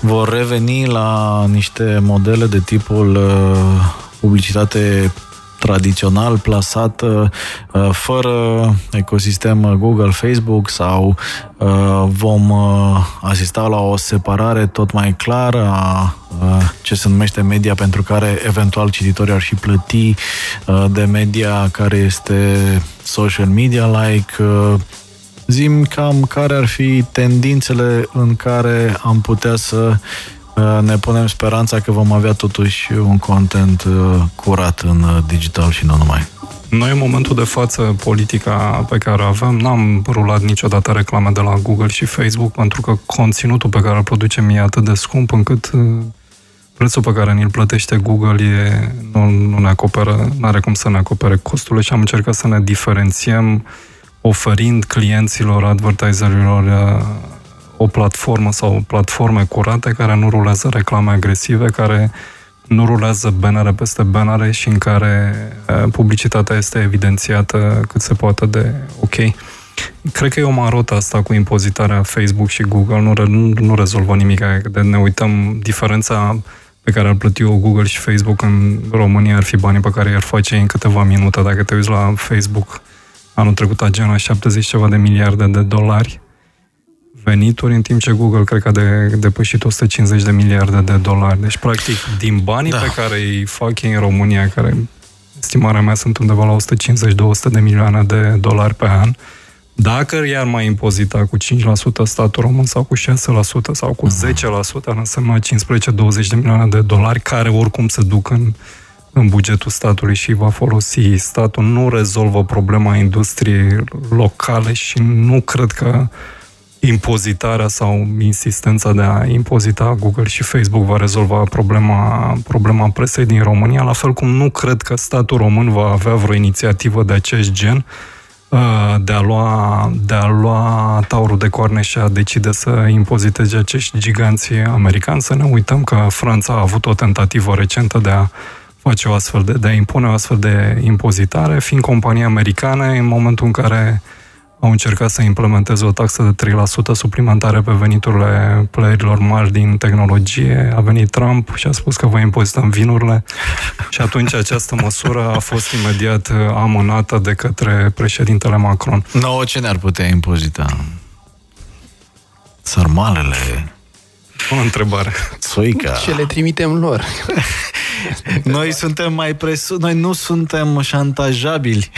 vor reveni la niște modele de tipul uh, publicitate tradițional plasat uh, fără ecosistem Google, Facebook sau uh, vom uh, asista la o separare tot mai clară a ce se numește media pentru care eventual cititorii ar și plăti de media care este social media-like Zim cam care ar fi tendințele în care am putea să Uh, ne punem speranța că vom avea totuși un content uh, curat în uh, digital și nu numai. Noi, în momentul de față, politica pe care o avem, n-am rulat niciodată reclame de la Google și Facebook, pentru că conținutul pe care îl producem e atât de scump încât prețul pe care ni-l plătește Google e, nu, nu ne acoperă, nu are cum să ne acopere costurile și am încercat să ne diferențiem oferind clienților, advertiserilor o platformă sau platforme curate care nu rulează reclame agresive, care nu rulează bannere peste bannere și în care publicitatea este evidențiată cât se poate de ok. Cred că e o marotă asta cu impozitarea Facebook și Google, nu, nu, nu rezolvă nimic. De ne uităm, diferența pe care ar plăti o Google și Facebook în România ar fi banii pe care i-ar face în câteva minute. Dacă te uiți la Facebook, anul trecut a genul 70 ceva de miliarde de dolari, venituri, în timp ce Google cred că a de, depășit 150 de miliarde de dolari. Deci, practic, din banii da. pe care îi fac ei în România, care, estimarea mea, sunt undeva la 150-200 de milioane de dolari pe an, dacă i-ar mai impozita cu 5% statul român sau cu 6% sau cu 10%, ar însemna 15-20 de milioane de dolari care oricum se duc în, în bugetul statului și va folosi. Statul nu rezolvă problema industriei locale și nu cred că impozitarea sau insistența de a impozita Google și Facebook va rezolva problema, problema presei din România, la fel cum nu cred că statul român va avea vreo inițiativă de acest gen uh, de a lua, de a lua taurul de coarne și a decide să impoziteze acești giganți americani. Să ne uităm că Franța a avut o tentativă recentă de a face o astfel de, de a impune o astfel de impozitare, fiind companii americane, în momentul în care au încercat să implementeze o taxă de 3% suplimentare pe veniturile playerilor mari din tehnologie. A venit Trump și a spus că va impozita vinurile și atunci această măsură a fost imediat uh, amânată de către președintele Macron. Nouă ce ne-ar putea impozita? Sarmalele, o întrebare. Soica. Ce le trimitem lor? Noi suntem mai presu... Noi nu suntem șantajabili.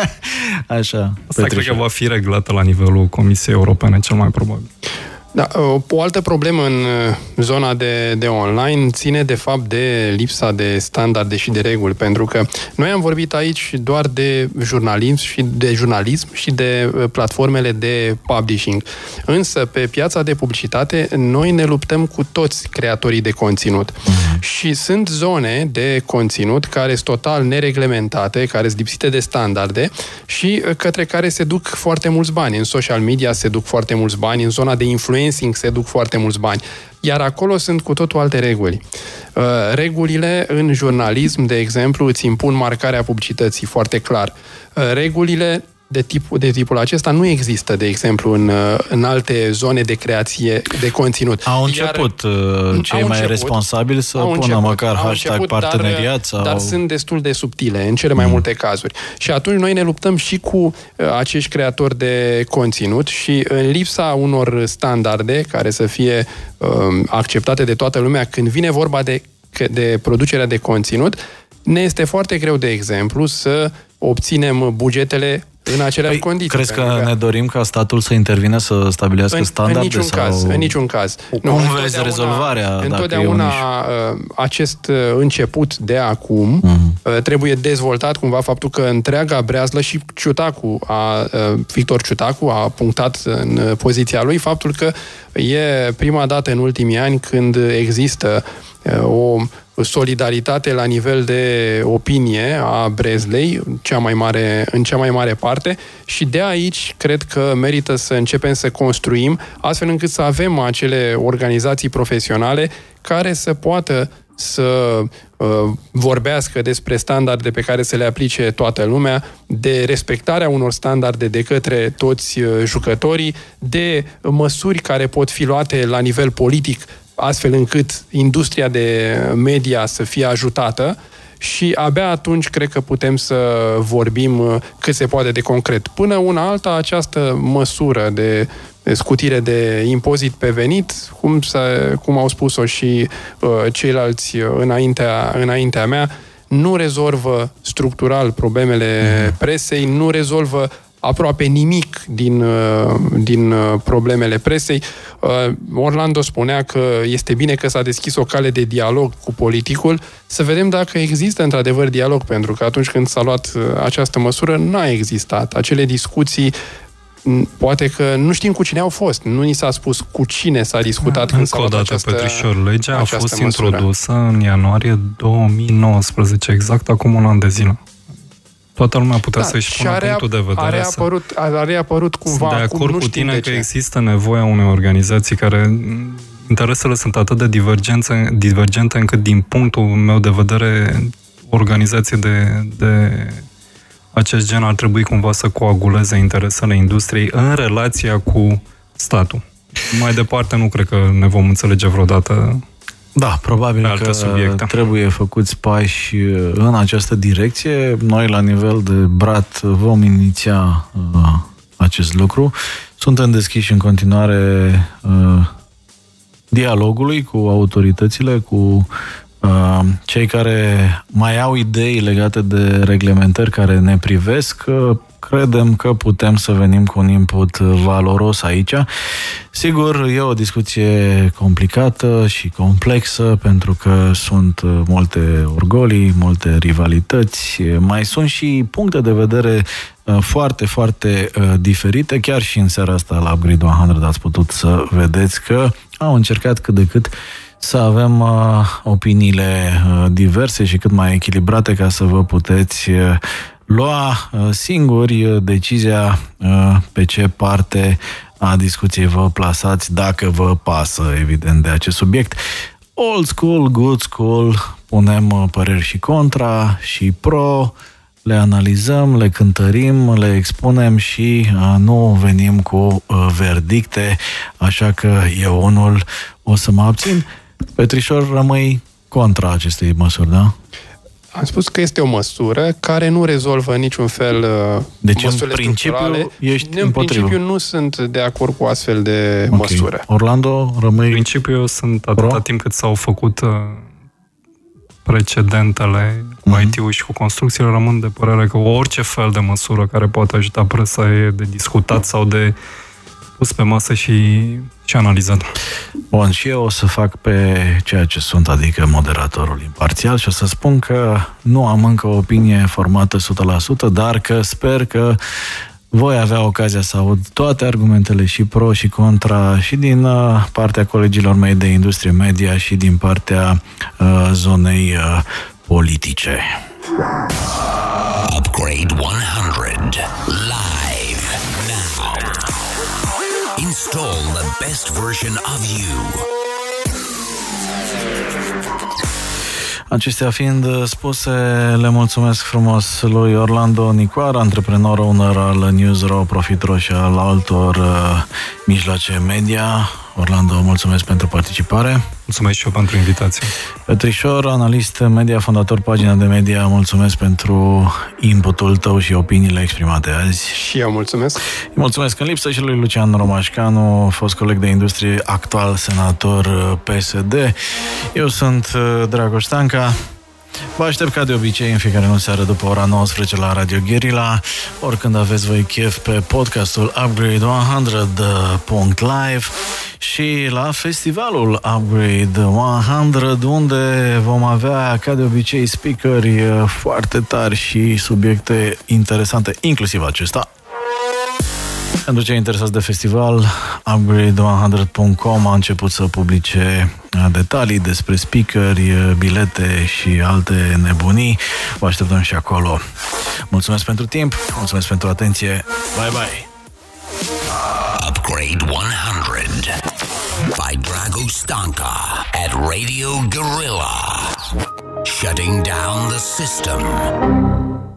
Așa. Asta cred că va fi reglată la nivelul Comisiei Europene, cel mai probabil. Da, o altă problemă în uh, zona de, de online ține de fapt de lipsa de standarde și de reguli, pentru că noi am vorbit aici doar de jurnalism și de jurnalism și de uh, platformele de publishing. Însă, pe piața de publicitate, noi ne luptăm cu toți creatorii de conținut. Mm-hmm. Și sunt zone de conținut care sunt total nereglementate, care sunt lipsite de standarde și uh, către care se duc foarte mulți bani. În social media se duc foarte mulți bani, în zona de influență influencing se duc foarte mulți bani. Iar acolo sunt cu totul alte reguli. Uh, regulile în jurnalism, de exemplu, îți impun marcarea publicității foarte clar. Uh, regulile de, tip, de tipul acesta nu există, de exemplu, în, în alte zone de creație de conținut. Au început Iar, uh, cei au mai început, responsabili să pună început, măcar hashtag început, parteneriat? Dar, sau... dar sunt destul de subtile în cele mai mm. multe cazuri. Și atunci noi ne luptăm și cu uh, acești creatori de conținut și în lipsa unor standarde care să fie um, acceptate de toată lumea când vine vorba de, de producerea de conținut, ne este foarte greu, de exemplu, să obținem bugetele în aceleași păi, condiții. Crezi că, că ne dorim ca statul să intervine să stabilească în, standarde? În niciun sau... caz. În niciun caz. Cum nu, vezi rezolvarea? Întotdeauna uh, acest uh, început de acum uh-huh. trebuie dezvoltat cumva faptul că întreaga breazlă și Ciutacu, a, Victor Ciutacu a punctat în poziția lui faptul că e prima dată în ultimii ani când există o solidaritate la nivel de opinie a Brezlei, cea mai mare, în cea mai mare parte, și de aici cred că merită să începem să construim, astfel încât să avem acele organizații profesionale care să poată să uh, vorbească despre standarde pe care să le aplice toată lumea, de respectarea unor standarde de către toți uh, jucătorii, de măsuri care pot fi luate la nivel politic astfel încât industria de media să fie ajutată și abia atunci cred că putem să vorbim uh, cât se poate de concret. Până una alta, această măsură de scutire de impozit pe venit, cum, să, cum au spus-o și uh, ceilalți înaintea, înaintea mea, nu rezolvă structural problemele mhm. presei, nu rezolvă aproape nimic din, uh, din uh, problemele presei. Uh, Orlando spunea că este bine că s-a deschis o cale de dialog cu politicul, să vedem dacă există într-adevăr dialog, pentru că atunci când s-a luat această măsură, n-a existat. Acele discuții poate că nu știm cu cine au fost. Nu ni s-a spus cu cine s-a discutat când s-a luat dată, această Petrișor, legea a fost măsură. introdusă în ianuarie 2019, exact acum un an de zile. Toată lumea putea da, să-și pună are, punctul de vedere. A reapărut, a reapărut cumva Sunt de acord cu tine că există nevoia unei organizații care interesele sunt atât de divergente, divergente încât din punctul meu de vedere organizații de, de acest gen ar trebui cumva să coaguleze interesele industriei în relația cu statul. Mai departe nu cred că ne vom înțelege vreodată da, probabil că subiecte. trebuie făcuți pași uh, în această direcție. Noi, la nivel de brat, vom iniția uh, acest lucru Suntem deschiși în continuare uh, dialogului cu autoritățile, cu uh, cei care mai au idei legate de reglementări care ne privesc. Uh, credem că putem să venim cu un input valoros aici. Sigur, e o discuție complicată și complexă pentru că sunt multe orgolii, multe rivalități, mai sunt și puncte de vedere uh, foarte, foarte uh, diferite. Chiar și în seara asta la Upgrade 100 ați putut să vedeți că au încercat cât de cât să avem uh, opiniile uh, diverse și cât mai echilibrate ca să vă puteți uh, lua uh, singuri uh, decizia uh, pe ce parte a discuției vă plasați, dacă vă pasă, evident, de acest subiect. Old school, good school, punem păreri și contra și pro, le analizăm, le cântărim, le expunem și nu venim cu verdicte, așa că eu unul o să mă abțin. Petrișor, rămâi contra acestei măsuri, da? Am spus că este o măsură care nu rezolvă niciun fel uh, deci în principiu ești În împotrivă. principiu nu sunt de acord cu astfel de okay. măsură. Orlando, rămâi... În principiu sunt atâta Pro? timp cât s-au făcut uh, precedentele cu mm-hmm. IT-ul și cu construcțiile, rămân de părere că orice fel de măsură care poate ajuta presa e de discutat sau de pus pe masă și, și analizat. Bun, și eu o să fac pe ceea ce sunt, adică moderatorul imparțial și o să spun că nu am încă o opinie formată 100%, dar că sper că voi avea ocazia să aud toate argumentele și pro și contra și din uh, partea colegilor mei de industrie media și din partea uh, zonei uh, politice. Upgrade 100 live Install the best version of you. Acestea fiind spuse, le mulțumesc frumos lui Orlando Nicoar, antreprenor owner al Newsro, Profitro și al altor uh, mijloace media. Orlando, mulțumesc pentru participare. Mulțumesc și eu pentru invitație. Petrișor, analist media, fondator pagina de media, mulțumesc pentru inputul tău și opiniile exprimate azi. Și eu mulțumesc. Mulțumesc în lipsă și lui Lucian Romașcanu, fost coleg de industrie, actual senator uh, PSD. Eu sunt uh, Dragoș Stanca. Vă aștept ca de obicei în fiecare lună seară după ora 19 la Radio Guerilla, oricând aveți voi chef pe podcastul Upgrade 100.live și la festivalul Upgrade 100 unde vom avea ca de obicei speakeri foarte tari și subiecte interesante, inclusiv acesta. Pentru cei interesați de festival, upgrade100.com a început să publice uh, detalii despre speakeri, uh, bilete și alte nebunii. Vă așteptăm și acolo. Mulțumesc pentru timp, mulțumesc pentru atenție. Bye bye! Upgrade 100 by Drago Stanka at Radio Gorilla. Shutting down the system.